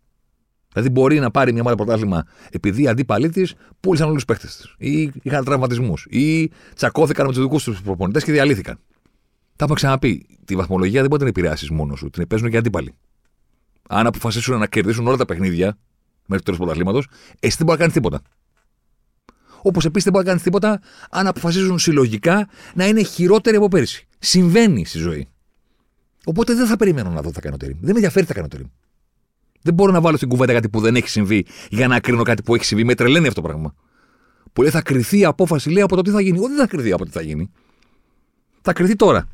Speaker 1: Δηλαδή μπορεί να πάρει μια μάλλον πρωτάθλημα επειδή οι αντίπαλοι της πούλησαν όλους τους παίχτε της. ή είχαν τραυματισμούς ή τσακώθηκαν με τους δικούς τους προπονητές και διαλύθηκαν. Τα έχω ξαναπεί. Τη βαθμολογία δεν μπορεί να την επηρεάσεις μόνος σου. Την παίζουν και αντίπαλοι. Αν αποφασίσουν να κερδίσουν όλα τα παιχνίδια μέχρι το τέλος του πρωταθλήματος, εσύ δεν μπορεί να κάνεις τίποτα. Όπως επίσης δεν μπορεί να κάνεις τίποτα αν αποφασίζουν συλλογικά να είναι χειρότεροι από πέρυσι. Συμβαίνει στη ζωή. Οπότε δεν θα περιμένω να δω τι θα κάνω το Δεν με ενδιαφέρει τι θα κάνω το Δεν μπορώ να βάλω στην κουβέντα κάτι που δεν έχει συμβεί για να κρίνω κάτι που έχει συμβεί. Με τρελαίνει αυτό το πράγμα. Που λέει θα κρυθεί η απόφαση λέει από το τι θα γίνει. Όχι, δεν θα κρυθεί από το τι θα γίνει. Θα κρυθεί τώρα.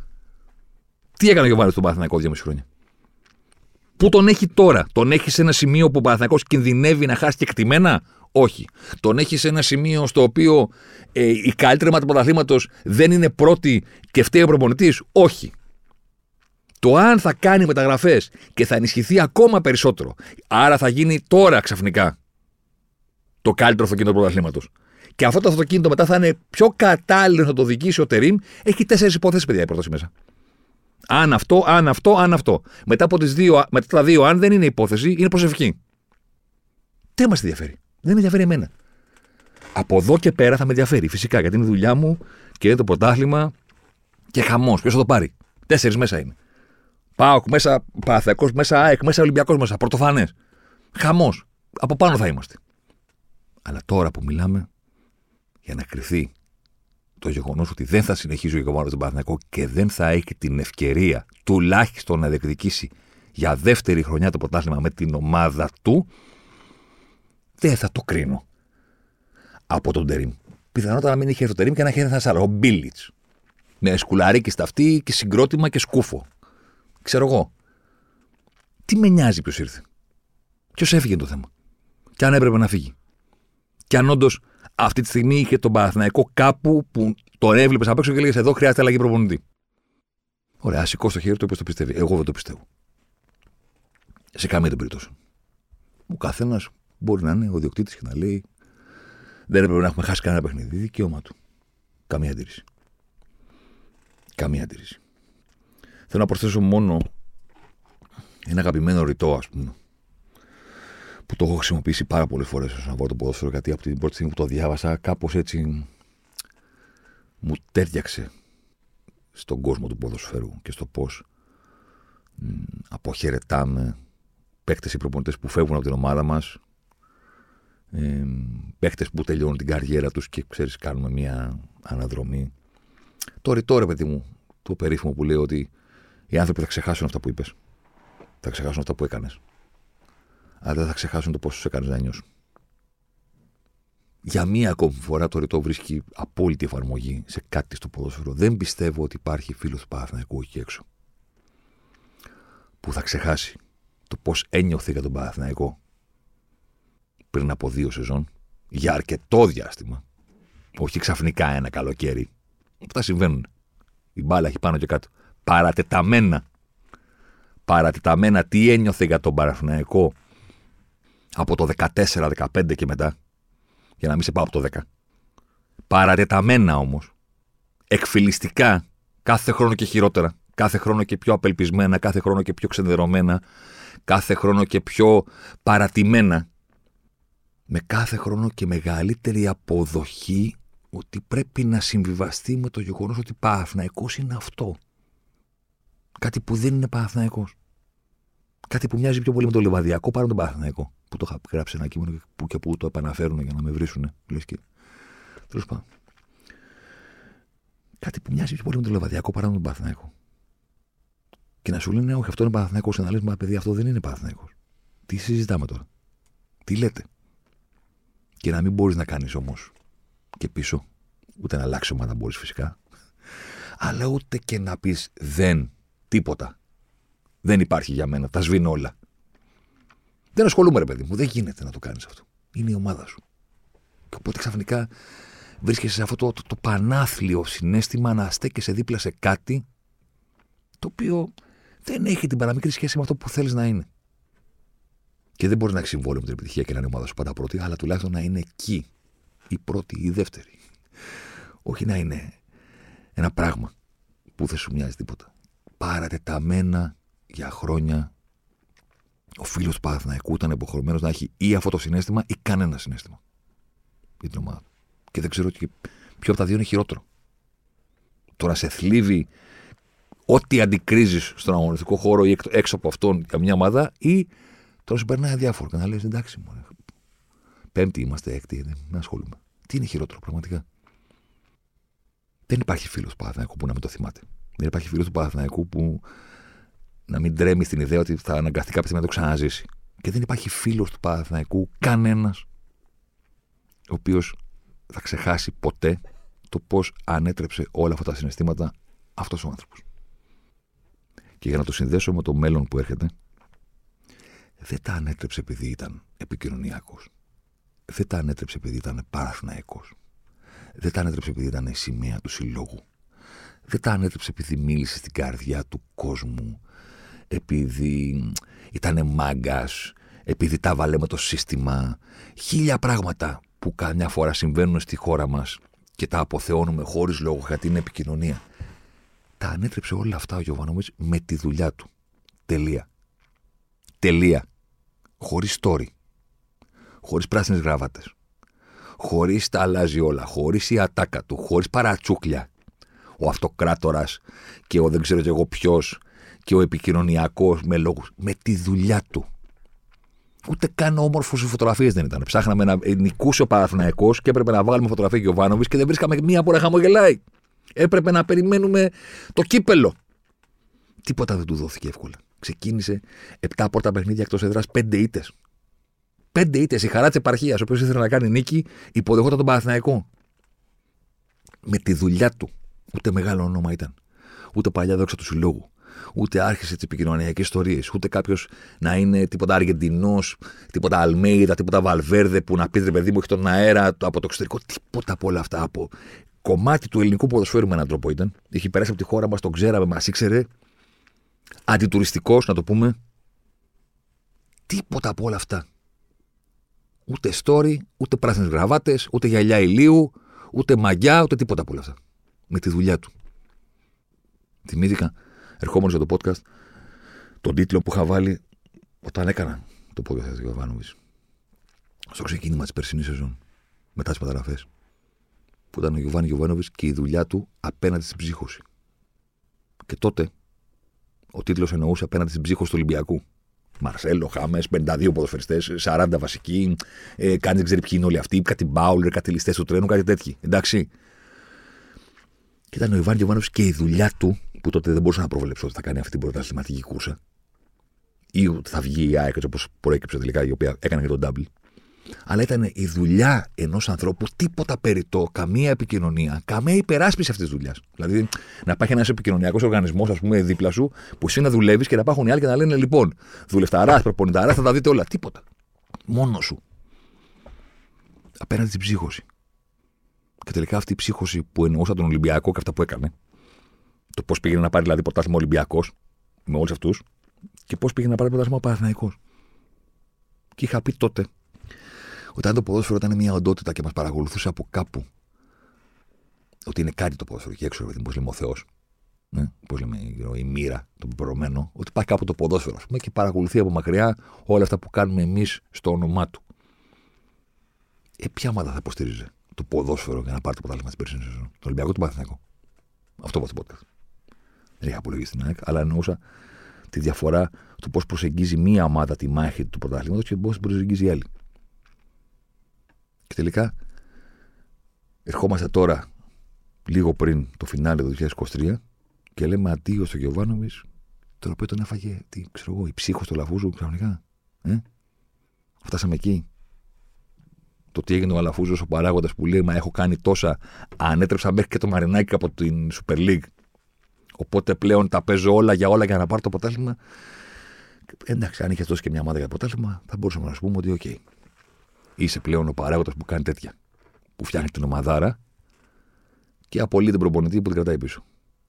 Speaker 1: Τι έκανε ο Γιωβάνη στον Παναθηναϊκό δύο χρόνια; Πού τον έχει τώρα, τον έχει σε ένα σημείο που ο Παναθηναϊκός κινδυνεύει να χάσει και εκτιμένα; Όχι. Τον έχει σε ένα σημείο στο οποίο ε, η καλύτερη του πρωταθλήματος δεν είναι πρώτη και φταίει ο προπονητής; Όχι. Το αν θα κάνει μεταγραφές και θα ενισχυθεί ακόμα περισσότερο. Άρα θα γίνει τώρα ξαφνικά το καλύτερο αυτοκίνητο του πρωταθλήματος. Και αυτό το αυτοκίνητο μετά θα είναι πιο κατάλληλο να το δικήσει ο Τερήμ. Έχει τέσσερις υποθέσει, παιδιά, η πρόταση μέσα. Αν αυτό, αν αυτό, αν αυτό. Μετά από τις δύο, μετά τα δύο, αν δεν είναι υπόθεση, είναι προσευχή. Δεν μας ενδιαφέρει. Δεν με ενδιαφέρει εμένα. Από εδώ και πέρα θα με ενδιαφέρει φυσικά γιατί είναι η δουλειά μου και είναι το πρωτάθλημα και χαμός. Ποιος θα το πάρει; Τέσσερις μέσα είναι. Πάω μέσα, Παθιακό μέσα, ΑΕΚ μέσα, Ολυμπιακός μέσα. Πρωτοφανές. Χαμός. Από πάνω θα είμαστε. Αλλά τώρα που μιλάμε για να κρυθεί το γεγονός ότι δεν θα συνεχίσει ο Γιωβάνο τον Παναθηναϊκό και δεν θα έχει την ευκαιρία τουλάχιστον να διεκδικήσει για δεύτερη χρονιά το πρωτάθλημα με την ομάδα του, δεν θα το κρίνω από τον Τερήμ. Πιθανότατα να μην είχε το Τερήμ και να είχε ένα άλλο, ο Μπίλιτς. Με σκουλαρίκι στα αυτή και συγκρότημα και σκούφο. Ξέρω εγώ. Τι με νοιάζει ποιος ήρθε. Ποιος έφυγε το θέμα. Και αν έπρεπε να φύγει. Και αν όντως αυτή τη στιγμή είχε τον Παναθηναϊκό κάπου που τον έβλεπες απ' έξω και έλεγες: Εδώ χρειάζεται αλλαγή προπονητή. Ωραία, σηκώ στο χέρι του όποιο το πιστεύει. Εγώ δεν το πιστεύω. Σε καμία των περιπτώσεων. Ο καθένας μπορεί να είναι ο διοκτήτης και να λέει: Δεν έπρεπε να έχουμε χάσει κανένα παιχνίδι. Δικαίωμα του. Καμία αντίρρηση. Καμία αντίρρηση. Θέλω να προσθέσω μόνο ένα αγαπημένο ρητό, ας πούμε, που το έχω χρησιμοποιήσει πάρα πολλές φορές όσον αφορά το ποδόσφαιρο, γιατί από την πρώτη στιγμή που το διάβασα, κάπως έτσι μου τέριαξε στον κόσμο του ποδοσφαίρου και στο πώς αποχαιρετάμε παίκτες ή προπονητές που φεύγουν από την ομάδα μας. Ε, παίκτες που τελειώνουν την καριέρα τους και ξέρεις, κάνουμε μια αναδρομή. Το ρητό ρε παιδί μου, το περίφημο που λέει ότι οι άνθρωποι θα ξεχάσουν αυτά που είπες. Θα ξεχάσουν αυτά που έκανες. Αλλά δεν θα ξεχάσουν το πώ του έκανε να νιώσουν. Για μία ακόμη φορά το ρητό βρίσκει απόλυτη εφαρμογή σε κάτι στο ποδόσφαιρο. Δεν πιστεύω ότι υπάρχει φίλος του Παναθηναϊκού εκεί έξω που θα ξεχάσει το πώς ένιωθε για τον Παναθηναϊκό πριν από δύο σεζόν για αρκετό διάστημα. Όχι ξαφνικά ένα καλοκαίρι. Αυτά συμβαίνουν. Η μπάλα έχει πάνω και κάτω. Παρατεταμένα. Παρατεταμένα τι ένιωθε για τον Παναθηναϊκό από το 14-15 και μετά. Για να μην σε πάω από το 10. Παρατεταμένα όμως. Εκφυλιστικά κάθε χρόνο και χειρότερα. Κάθε χρόνο και πιο απελπισμένα, κάθε χρόνο και πιο ξενδερωμένα, κάθε χρόνο και πιο παρατημένα. Με κάθε χρόνο και μεγαλύτερη αποδοχή ότι πρέπει να συμβιβαστεί με το γεγονός ότι Παναθηναϊκός είναι αυτό. Κάτι που δεν είναι Παναθηναϊκός. Κάτι που μοιάζει πιο πολύ με το Λεβαδιακό παρά τον Παναθηναϊκό. Που το είχα γράψει ένα κείμενο που και που το επαναφέρουν για να με βρίσουν. Λες και... Τέλος πάντων. Κάτι που μοιάζει πιο πολύ με το Λεβαδιακό παρά τον Παναθηναϊκό. Και να σου λένε, Όχι, αυτό είναι Παναθηναϊκός. Και να λε, Μα παιδί, αυτό δεν είναι Παναθηναϊκός. Τι συζητάμε τώρα; Τι λέτε; Και να μην μπορείς να κάνεις όμως και πίσω. Ούτε να αλλάξει ομάδα μπορείς φυσικά. Αλλά ούτε και να πεις δεν. Τίποτα. Δεν υπάρχει για μένα. Τα σβήνω όλα. Δεν ασχολούμαι, ρε παιδί μου. Δεν γίνεται να το κάνεις αυτό. Είναι η ομάδα σου. Και οπότε ξαφνικά βρίσκεσαι σε αυτό το, το, το πανάθλιο συνέστημα να στέκεσαι δίπλα σε κάτι το οποίο δεν έχει την παραμικρή σχέση με αυτό που θέλεις να είναι. Και δεν μπορεί να έχει συμβόλαιο με την επιτυχία και να είναι η ομάδα σου πάντα πρώτη, αλλά τουλάχιστον να είναι εκεί. Η πρώτη ή η δεύτερη. Όχι να είναι ένα πράγμα που δεν σου μοιάζει τίποτα. Παρατεταμένα για χρόνια ο φίλος του Παναθηναϊκού ήταν υποχρεωμένος να έχει ή αυτό το συνέστημα ή κανένα συνέστημα για την ομάδα Και δεν ξέρω ποιο από τα δύο είναι χειρότερο. Το να σε θλίβει ό,τι αντικρίζεις στον αγωνιστικό χώρο ή έξω από αυτόν για μια ομάδα ή τώρα σου περνάει αδιάφορο και να λες εντάξει, μόνο. Πέμπτη είμαστε, έκτη, δεν ασχολούμαι. Τι είναι χειρότερο πραγματικά; Δεν υπάρχει φίλος του Παναθηναϊκού που να μην το θυμάται. Δεν υπάρχει φίλος του Παναθηναϊκού που να μην τρέμει στην ιδέα ότι θα αναγκαστεί κάποια στιγμή να το ξαναζήσει. Και δεν υπάρχει φίλος του Παναθηναϊκού κανένας ο οποίος θα ξεχάσει ποτέ το πώς ανέτρεψε όλα αυτά τα συναισθήματα αυτός ο άνθρωπος. Και για να το συνδέσω με το μέλλον που έρχεται, δεν τα ανέτρεψε επειδή ήταν επικοινωνιακός. Δεν τα ανέτρεψε επειδή ήταν παραθυναϊκό. Δεν τα ανέτρεψε επειδή ήταν η σημαία του συλλόγου. Δεν τα ανέτρεψε επειδή μίλησε στην καρδιά του κόσμου, επειδή ήταν μάγκας, επειδή τα βάλε με το σύστημα. Χίλια πράγματα που καμιά φορά συμβαίνουν στη χώρα μας και τα αποθεώνουμε χωρίς λόγο γιατί είναι επικοινωνία τα ανέτρεψε όλα αυτά ο Γιωβάνοβιτ με τη δουλειά του. Τελεία. Τελεία. Χωρίς story. Χωρίς πράσινες γραβάτε. Χωρίς τα αλλάζει όλα. Χωρίς η ατάκα του. Χωρίς παρατσούκλια. Ο αυτοκράτορας και ο δεν ξέρω κι εγώ ποιος και ο επικοινωνιακός με λόγους. Με τη δουλειά του. Ούτε καν όμορφος φωτογραφίες δεν ήταν. Ψάχναμε να νικούσε ο Παναθυναϊκό και έπρεπε να βάλουμε φωτογραφία Γιωβάνοβιτ και δεν βρίσκαμε μία που να χαμογελάει. Έπρεπε να περιμένουμε το κύπελο. Τίποτα δεν του δόθηκε εύκολα. Ξεκίνησε 7 πρώτα παιχνίδια εκτός έδρας, 5 ήττες. 5 ήττες. Η χαρά της επαρχίας, ο οποίος ήθελε να κάνει νίκη, υποδεχόταν τον Παναθηναϊκό. Με τη δουλειά του. Ούτε μεγάλο όνομα ήταν. Ούτε παλιά δόξα του συλλόγου. Ούτε άρχισε τις επικοινωνιακές ιστορίες. Ούτε κάποιος να είναι τίποτα Αργεντινός, τίποτα Αλμέιδα, τίποτα Βαλβέρδε που να πει ρε παιδί μου έχει τον αέρα από το εξωτερικό. Τίποτα από όλα αυτά. Από κομμάτι του ελληνικού ποδοσφαίρου με έναν τρόπο ήταν. Είχε περάσει από τη χώρα μας, τον ξέραμε, μας ήξερε. Αντιτουριστικός, να το πούμε. Τίποτα από όλα αυτά. Ούτε story, ούτε πράσινες γραβάτες, ούτε γυαλιά ηλίου, ούτε μαγιά, ούτε τίποτα από όλα αυτά. Με τη δουλειά του. Θυμήθηκα, ερχόμενος για το podcast, τον τίτλο που είχα βάλει όταν έκανα το podcast του Γιωβάνοβιτ. Στο ξεκίνημα της περσινής σεζόν. Μετά τις μεταγραφές που ήταν ο Γιωβάνι Γιωβάνοβιτ και η δουλειά του απέναντι στην ψύχωση. Και τότε, Ο τίτλος εννοούσε απέναντι στην ψύχο του Ολυμπιακού. Μαρσέλο, Χάμες, 52 ποδοσφαιριστές, 40 βασικοί, ε, κανείς δεν ξέρει ποιοι είναι όλοι αυτοί, κάτι μπάουλερ, κάτι ληστές του τρένου, κάτι τέτοιο. Εντάξει. Και ήταν ο Ιβάν Γιωβάνο και η δουλειά του, που τότε δεν μπορούσα να προβλέψω ότι θα κάνει αυτή την πρωταθληματική κούρσα, ή ότι θα βγει η ΑΕΚ όπως προέκυψε τελικά, η οποία έκανε και τον double. Αλλά ήταν η δουλειά ενός ανθρώπου τίποτα περιττό, καμία επικοινωνία, καμία υπεράσπιση αυτής της δουλειάς. Δηλαδή να υπάρχει ένας επικοινωνιακός οργανισμός, ας πούμε, δίπλα σου, που εσύ να δουλεύεις και να υπάρχουν οι άλλοι και να λένε λοιπόν, δουλευταράς, προπονηταράς, θα τα δείτε όλα. Τίποτα. Μόνος σου. Απέναντι στην ψύχωση. Και τελικά αυτή η ψύχωση που εννοούσα τον Ολυμπιακό και αυτά που έκανε, το πώς πήγαινε να πάρει δηλαδή πρωτάθλημα Ολυμπιακός με όλους αυτούς, και πώς πήγαινε να πάρει πρωτάθλημα ο Παναθηναϊκός. Και είχα πει τότε ότι αν το ποδόσφαιρο ήταν μια οντότητα και μας παρακολουθούσε από κάπου, ότι είναι κάτι το ποδόσφαιρο και έξω, πώς λέμε ο Θεός, ναι, πώς λέμε η μοίρα, το πεπρωμένο, ότι πάει κάπου το ποδόσφαιρο, πούμε, και παρακολουθεί από μακριά όλα αυτά που κάνουμε εμείς στο όνομά του. Ε, ποια ομάδα θα υποστήριζε το ποδόσφαιρο για να πάρει το πρωτάθλημα στην περσινής σεζόν; Το Ολυμπιακό του Παθηνακό. Αυτό είπα στο podcast. Δεν είχα απολογίσει στην ΑΕΚ, αλλά εννοούσα τη διαφορά του πώς προσεγγίζει μία ομάδα τη μάχη του πρωταθλήματος και πώς προσεγγίζει η άλλη. Και τελικά ερχόμαστε τώρα λίγο πριν το φινάλε του 2023 και λέμε αντίο στο Γιωβάνοβιτς, το οποίο τον έφαγε, τι ξέρω εγώ, η ψύχος του Λαφούζου ξαφνικά. Ε; Φτάσαμε εκεί. Το τι έγινε ο Αλαφούζο, ο παράγοντας που λέει Μα έχω κάνει τόσα, ανέτρεψα μέχρι και το Μαρινάκι από την Super League. Οπότε πλέον τα παίζω όλα για όλα για να πάρω το πρωτάθλημα. Εντάξει, αν είχες δώσει και μια ομάδα για πρωτάθλημα, θα μπορούσαμε να σου πούμε ότι, OK, είσαι πλέον ο παράγοντας που κάνει τέτοια. Που φτιάχνει την ομαδάρα και απολύει τον προπονητή που την κρατάει πίσω.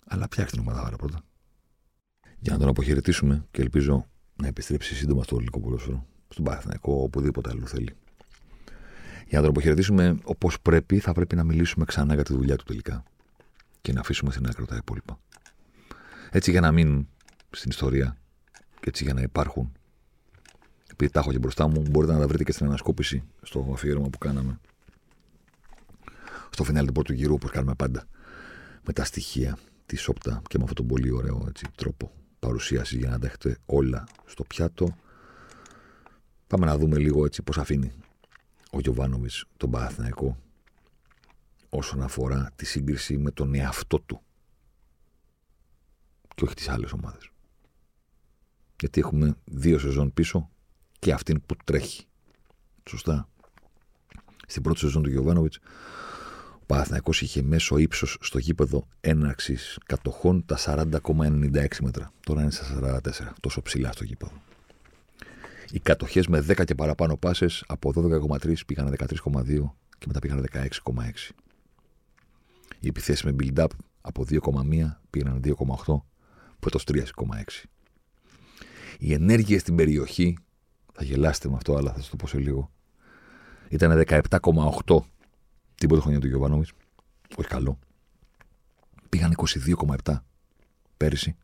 Speaker 1: Αλλά φτιάχνει την ομαδάρα πρώτα. Για να τον αποχαιρετήσουμε και ελπίζω να επιστρέψει σύντομα στο ελληνικό ποδόσφαιρο, στον Παθηναϊκό, οπουδήποτε άλλο θέλει. Για να τον αποχαιρετήσουμε όπως πρέπει, θα πρέπει να μιλήσουμε ξανά για τη δουλειά του τελικά. Και να αφήσουμε στην άκρη τα υπόλοιπα. Έτσι για να μείνουν στην ιστορία και έτσι για να υπάρχουν επειδή τα έχω και μπροστά μου, μπορείτε να τα βρείτε και στην ανασκόπηση στο αφιέρωμα που κάναμε. Στο φινάλι του πρώτου γύρου, όπως κάνουμε πάντα. Με τα στοιχεία της όπτα και με αυτόν τον πολύ ωραίο έτσι, τρόπο παρουσίασης για να τα έχετε όλα στο πιάτο. Πάμε να δούμε λίγο έτσι πώς αφήνει ο Γιωβάνοβιτς τον Παναθηναϊκό όσον αφορά τη σύγκριση με τον εαυτό του και όχι τις άλλες ομάδες. Γιατί έχουμε δύο σεζόν πίσω και αυτήν που τρέχει. Σωστά. Στην πρώτη σεζόν του Γιωβάνοβιτς, ο Παναθυναϊκό είχε μέσο ύψος στο γήπεδο έναρξης κατοχών τα 40,96 μέτρα. Τώρα είναι στα 44, τόσο ψηλά στο γήπεδο. Οι κατοχές με 10 και παραπάνω πάσες από 12,3 πήγαν 13,2 και μετά πήγαν 16,6. Οι επιθέσεις με build-up από 2,1 πήγαν 2,8, πρώτο 3,6. Οι ενέργειες στην περιοχή θα γελάσετε με αυτό, αλλά θα σας το πω σε λίγο. Ήταν 17,8 την πρώτη χρονιά του Γιωβάνοβιτς. Όχι καλό. Πήγαν 22,7 πέρυσι.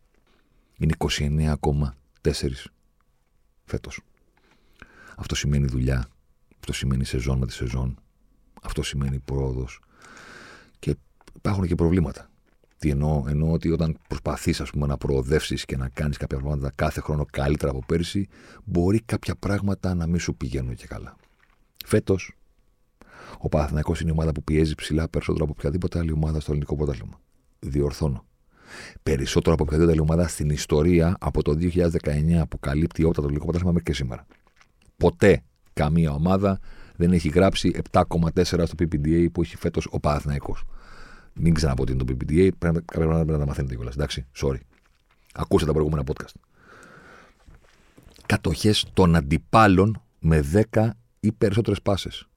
Speaker 1: Είναι 29,4 φέτος. Αυτό σημαίνει δουλειά. Αυτό σημαίνει σεζόν με τη σεζόν. Αυτό σημαίνει πρόοδος. Και υπάρχουν και προβλήματα. Τι εννοώ, εννοώ ότι όταν προσπαθείς να προοδεύσεις και να κάνεις κάποια πράγματα κάθε χρόνο καλύτερα από πέρυσι, μπορεί κάποια πράγματα να μην σου πηγαίνουν και καλά. Φέτος, ο Παναθηναϊκός είναι η ομάδα που πιέζει ψηλά περισσότερο από οποιαδήποτε άλλη ομάδα στο ελληνικό πρωτάθλημα. Διορθώνω. Περισσότερο από οποιαδήποτε άλλη ομάδα στην ιστορία από το 2019 που καλύπτει όλα το ελληνικό πρωτάθλημα μέχρι και σήμερα. Ποτέ καμία ομάδα δεν έχει γράψει 7,4 στο PPDA που έχει φέτος ο Παναθηναϊκός. Μην ξαναπώ ότι είναι το PPTA. Πρέπει, κάποια πράγματα πρέπει να τα μαθαίνετε κιόλας. Εντάξει, sorry. Ακούστε τα προηγούμενα podcast. Κατοχές των αντιπάλων με 10 ή περισσότερες πάσες.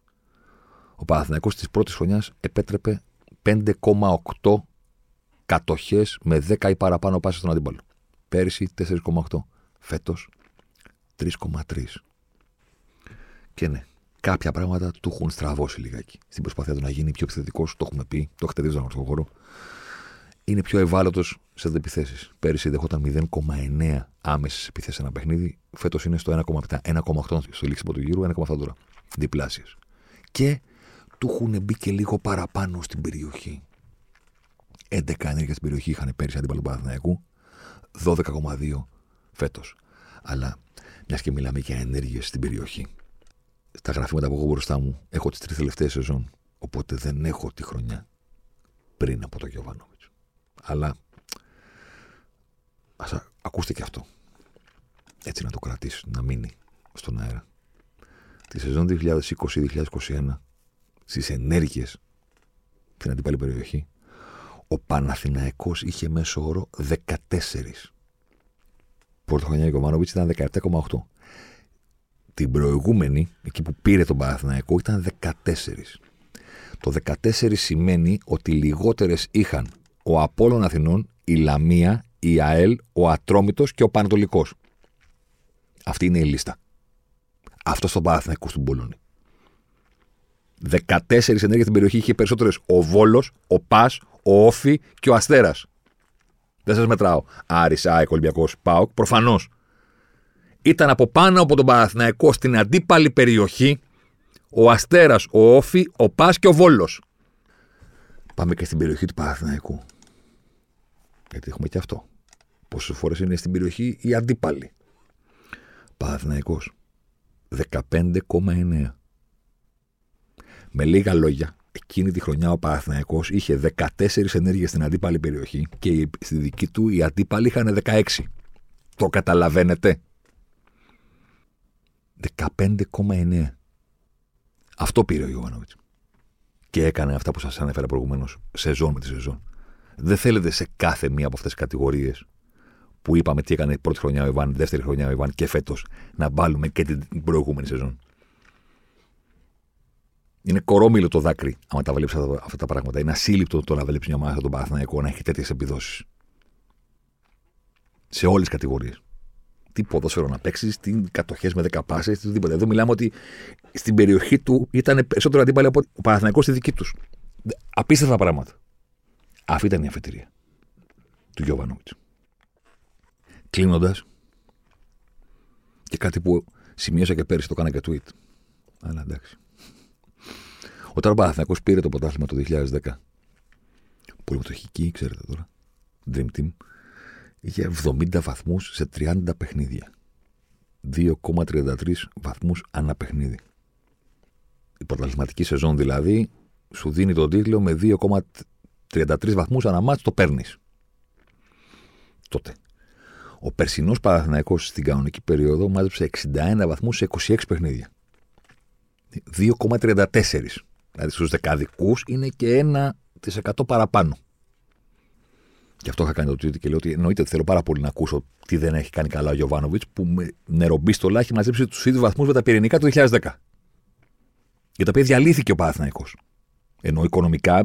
Speaker 1: Ο Παναθηναϊκός της πρώτης χρονιάς επέτρεπε 5,8 κατοχές με 10 ή παραπάνω πάσες στον αντίπαλο. Πέρυσι 4,8. Φέτος 3,3. Και ναι, κάποια πράγματα του έχουν στραβώσει λιγάκι. Στην προσπάθεια του να γίνει πιο επιθετικός, το έχουμε πει, το έχετε δει στον αγροτικό χώρο. Είναι πιο ευάλωτος σε επιθέσει. Πέρυσι δεχόταν 0,9 άμεσες επιθέσεις ένα παιχνίδι. Φέτος είναι στο 1,7. 1,8 στο λήξη του γύρου, 1,8 τώρα. Διπλάσιες. Και του έχουν μπει και λίγο παραπάνω στην περιοχή. 11 ενέργεια στην περιοχή είχαν πέρυσι αντίπαλο του Παναθηναϊκού. 12,2 φέτος. Αλλά μιας και μιλάμε για ενέργειες στην περιοχή. Στα γραφήματα που έχω μπροστά μου έχω τις τρεις τελευταίες σεζόν. Οπότε δεν έχω τη χρονιά πριν από το Γιωβάνοβιτς. Αλλά ας ακούστε και αυτό. Έτσι να το κρατήσει, να μείνει στον αέρα. Τη σεζόν 2020-2021 στις ενέργειες στην αντίπαλη περιοχή ο Παναθηναϊκός είχε μέσο όρο 14. Πρώτο χρονιά Γιωβάνοβιτς ήταν 17,8. Την προηγούμενη, εκεί που πήρε τον Παναθηναϊκό, ήταν 14. Το 14 σημαίνει ότι λιγότερες είχαν ο Απόλλων Αθηνών, η Λαμία, η ΑΕΛ, ο Ατρόμητος και ο Πανατολικός. Αυτή είναι η λίστα. Αυτός στον Παναθηναϊκό του Μπολόνι. 14 ενέργειες στην περιοχή είχε περισσότερες ο Βόλος, ο Πας, ο Όφη και ο Αστέρας. Δεν σας μετράω. Άρης, ΑΕΚ, Ολυμπιακός, ΠΑΟΚ. Προφανώς. Ήταν από πάνω από τον Παναθηναϊκό στην αντίπαλη περιοχή ο Αστέρας, ο Όφη, ο Πας και ο Βόλος. Πάμε και στην περιοχή του Παναθηναϊκού. Γιατί έχουμε και αυτό. Πόσες φορές είναι στην περιοχή οι αντίπαλοι. Παναθηναϊκός 15,9. Με λίγα λόγια, εκείνη τη χρονιά ο Παναθηναϊκός είχε 14 ενέργειες στην αντίπαλη περιοχή και στη δική του οι αντίπαλοι είχαν 16. Το καταλαβαίνετε. 15,9. Αυτό πήρε ο Ιωάννοβιτς. Και έκανε αυτά που σας ανέφερα προηγουμένως, σεζόν με τη σεζόν. Δεν θέλετε σε κάθε μία από αυτές τις κατηγορίες που είπαμε τι έκανε η πρώτη χρονιά ο Ιβάν, δεύτερη χρονιά ο Ιβάν και φέτος να βάλουμε και την προηγούμενη σεζόν. Είναι κορόμιλο το δάκρυ, άμα τα βλέπεις αυτά, αυτά, τα πράγματα. Είναι ασύλληπτο το να βλέπεις μια ομάδα τον Παναθηναϊκό να έχει τέτοιες επιδόσεις. Σε όλες τις κατηγορίες. Τι ποδόσφαιρο να παίξει, τι κατοχές με δέκα πάσες, τίποτα. Εδώ μιλάμε ότι στην περιοχή του ήταν περισσότερο αντίπαλοι από ο Παναθηναϊκός στη δική τους. Απίστευτα πράγματα. Αυτή ήταν η αφετηρία του Γιώβανοβιτ. Κλείνοντας, και κάτι που σημείωσα και πέρυσι το έκανα και tweet. Αλλά εντάξει. Όταν ο Παναθηναϊκός πήρε το ποτάθλημα το 2010, πολύ πτωχική, ξέρετε τώρα, Dream Team, είχε 70 βαθμούς σε 30 παιχνίδια. 2,33 βαθμούς ανά παιχνίδι. Η πρωταθληματική σεζόν δηλαδή σου δίνει τον τίτλο με 2,33 βαθμούς ανά μάτς, το παίρνεις. Τότε. Ο περσινός Παναθηναϊκός στην κανονική περίοδο μάζεψε 61 βαθμούς σε 26 παιχνίδια. 2,34. Δηλαδή στους δεκαδικούς είναι και 1% παραπάνω. Γι' αυτό είχα κάνει το tweet και λέω ότι εννοείται ότι θέλω πάρα πολύ να ακούσω τι δεν έχει κάνει καλά ο Γιωβάνοβιτς που με νερομπίστολα έχει μαζέψει τους ίδιους βαθμούς με τα πυρηνικά του 2010. Για τα οποία διαλύθηκε ο Παναθυναϊκό. Ενώ οικονομικά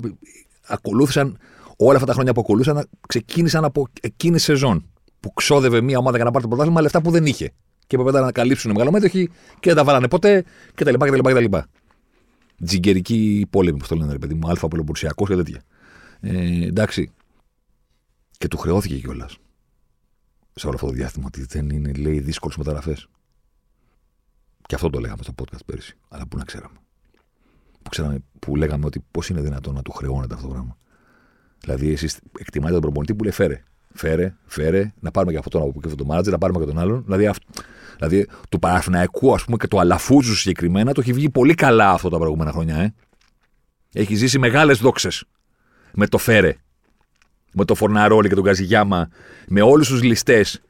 Speaker 1: ακολούθησαν όλα αυτά τα χρόνια που ακολούθησαν, ξεκίνησαν από εκείνη τη σεζόν που ξόδευε μια ομάδα για να πάρει το πρωτάθλημα λεφτά που δεν είχε. Και έπρεπε να καλύψουν μεγαλομέτωχοι και δεν τα βάλανε ποτέ κτλ. κτλ τζιγκερική πόλεμη, που το λένε, ρε παιδί μου, αλφα πολεμπορσιακό και τέτοια. Ε, εντάξει. Και του χρεώθηκε κιόλας σε όλο αυτό το διάστημα ότι δεν είναι, λέει, δύσκολες μεταγραφές. Και αυτό το λέγαμε στο podcast πέρυσι. Αλλά πού να ξέραμε. Που, ξέραμε, που λέγαμε ότι πώς είναι δυνατόν να του χρεώνεται αυτό το πράγμα. Δηλαδή, εσείς εκτιμάτε τον προπονητή που λέει φέρε. Φέρε, φέρε, να πάρουμε και αυτό τον από και αυτό το μάνατζερ, να πάρουμε και τον άλλον. Δηλαδή, αυ... δηλαδή του Παναθηναϊκού, ας πούμε, και του Αλαφούζου συγκεκριμένα, το έχει βγει πολύ καλά αυτό τα προηγούμενα χρόνια, ε. Έχει ζήσει μεγάλες δόξες με το Φέρε, με το Φορναρόλι και τον Καζιγιάμα, με όλους τους ληστές.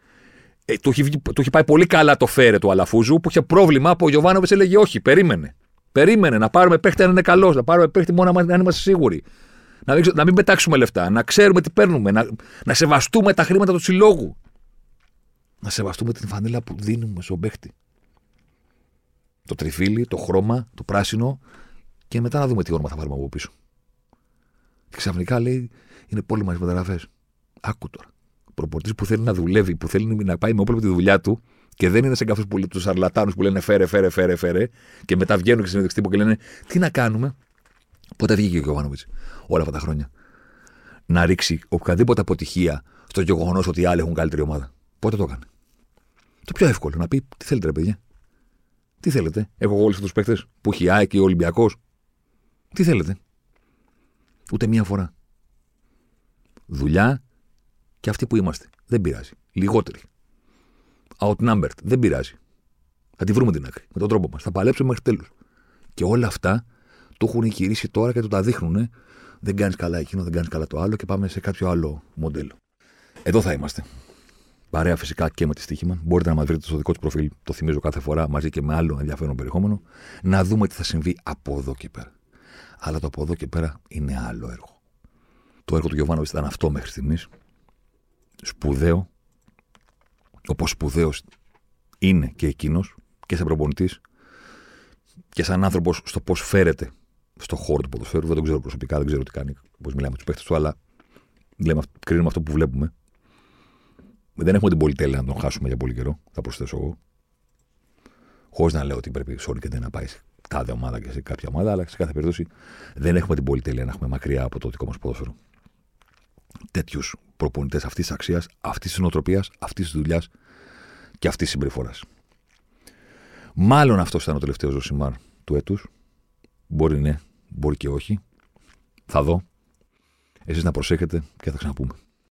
Speaker 1: Ε, του, έχει, του έχει πάει πολύ καλά το Φέρε του Αλαφούζου, που είχε πρόβλημα που ο Γιωβάνοβε έλεγε Όχι, περίμενε. Περίμενε να πάρουμε παίχτη αν είναι καλός, να πάρουμε παίχτη μόνο αν είμαστε σίγουροι. Να μην, να μην πετάξουμε λεφτά, να ξέρουμε τι παίρνουμε, να, να σεβαστούμε τα χρήματα του συλλόγου. Να σεβαστούμε την φανέλα που δίνουμε στον παίχτη. Το τριφύλι, το χρώμα, το πράσινο και μετά να δούμε τι όνομα θα πάρουμε από πίσω. Και ξαφνικά λέει είναι πόλεμα οι μεταγραφέ. Άκου τώρα. Προπορτή που θέλει να δουλεύει, που θέλει να πάει με όπλο τη δουλειά του και δεν είναι σε κάποιου τους αρλατάνους που λένε φέρε, φέρε, φέρε, φέρε και μετά βγαίνουν και συνέντευξη τύπου και λένε τι να κάνουμε; Πότε βγήκε ο Γιωβάνοβιτς όλα αυτά τα χρόνια. Να ρίξει οποιαδήποτε αποτυχία στο γεγονός ότι οι άλλοι έχουν καλύτερη ομάδα. Πότε το έκανε. Το πιο εύκολο να πει τι θέλετε, ρε παιδιά; Τι θέλετε; Έχω εγώ όλους αυτούς τους παίχτε που έχει ΑΕΚ και ο Ολυμπιακός. Τι θέλετε; Ούτε μία φορά. Δουλειά και αυτοί που είμαστε. Δεν πειράζει. Λιγότεροι. Outnumbered. Δεν πειράζει. Θα τη βρούμε την άκρη. Με τον τρόπο μας. Θα παλέψουμε μέχρι τέλους. Και όλα αυτά το έχουν γυρίσει τώρα και το τα δείχνουν. Δεν κάνεις καλά εκείνο, δεν κάνεις καλά το άλλο και πάμε σε κάποιο άλλο μοντέλο. Εδώ θα είμαστε. Παρέα φυσικά και με τη στοίχημα. Μπορείτε να μας βρείτε στο δικό του προφίλ, το θυμίζω κάθε φορά, μαζί και με άλλο ενδιαφέρον περιεχόμενο, να δούμε τι θα συμβεί από εδώ και πέρα. Αλλά το από εδώ και πέρα είναι άλλο έργο. Το έργο του Γιωβάνοβιτς ήταν αυτό μέχρι στιγμής. Σπουδαίο, όπως σπουδαίος είναι και εκείνος και σαν προπονητής και σαν άνθρωπος στο πώς φέρεται στο χώρο του ποδοσφαίρου. Δεν τον ξέρω προσωπικά, δεν ξέρω τι κάνει, πώς μιλάμε με τους παίχτες του, αλλά λέμε, κρίνουμε αυτό που βλέπουμε. Δεν έχουμε την πολυτέλεια να τον χάσουμε για πολύ καιρό, θα προσθέσω εγώ. Χωρίς να λέω ότι πρέπει sorry και να πάει σε κάθε ομάδα και σε κάποια ομάδα, αλλά σε κάθε περίπτωση δεν έχουμε την πολυτέλεια να έχουμε μακριά από το δικό μας ποδόσφαιρο τέτοιους προπονητές αυτής της αξίας, αυτής της νοοτροπίας, αυτής της δουλειάς και αυτής της συμπεριφοράς. Μάλλον αυτό ήταν ο τελευταίος Ζωσιμάρ του έτους. Μπορεί ναι, μπορεί και όχι. Θα δω. Εσείς να προσέχετε και θα ξαναπούμε.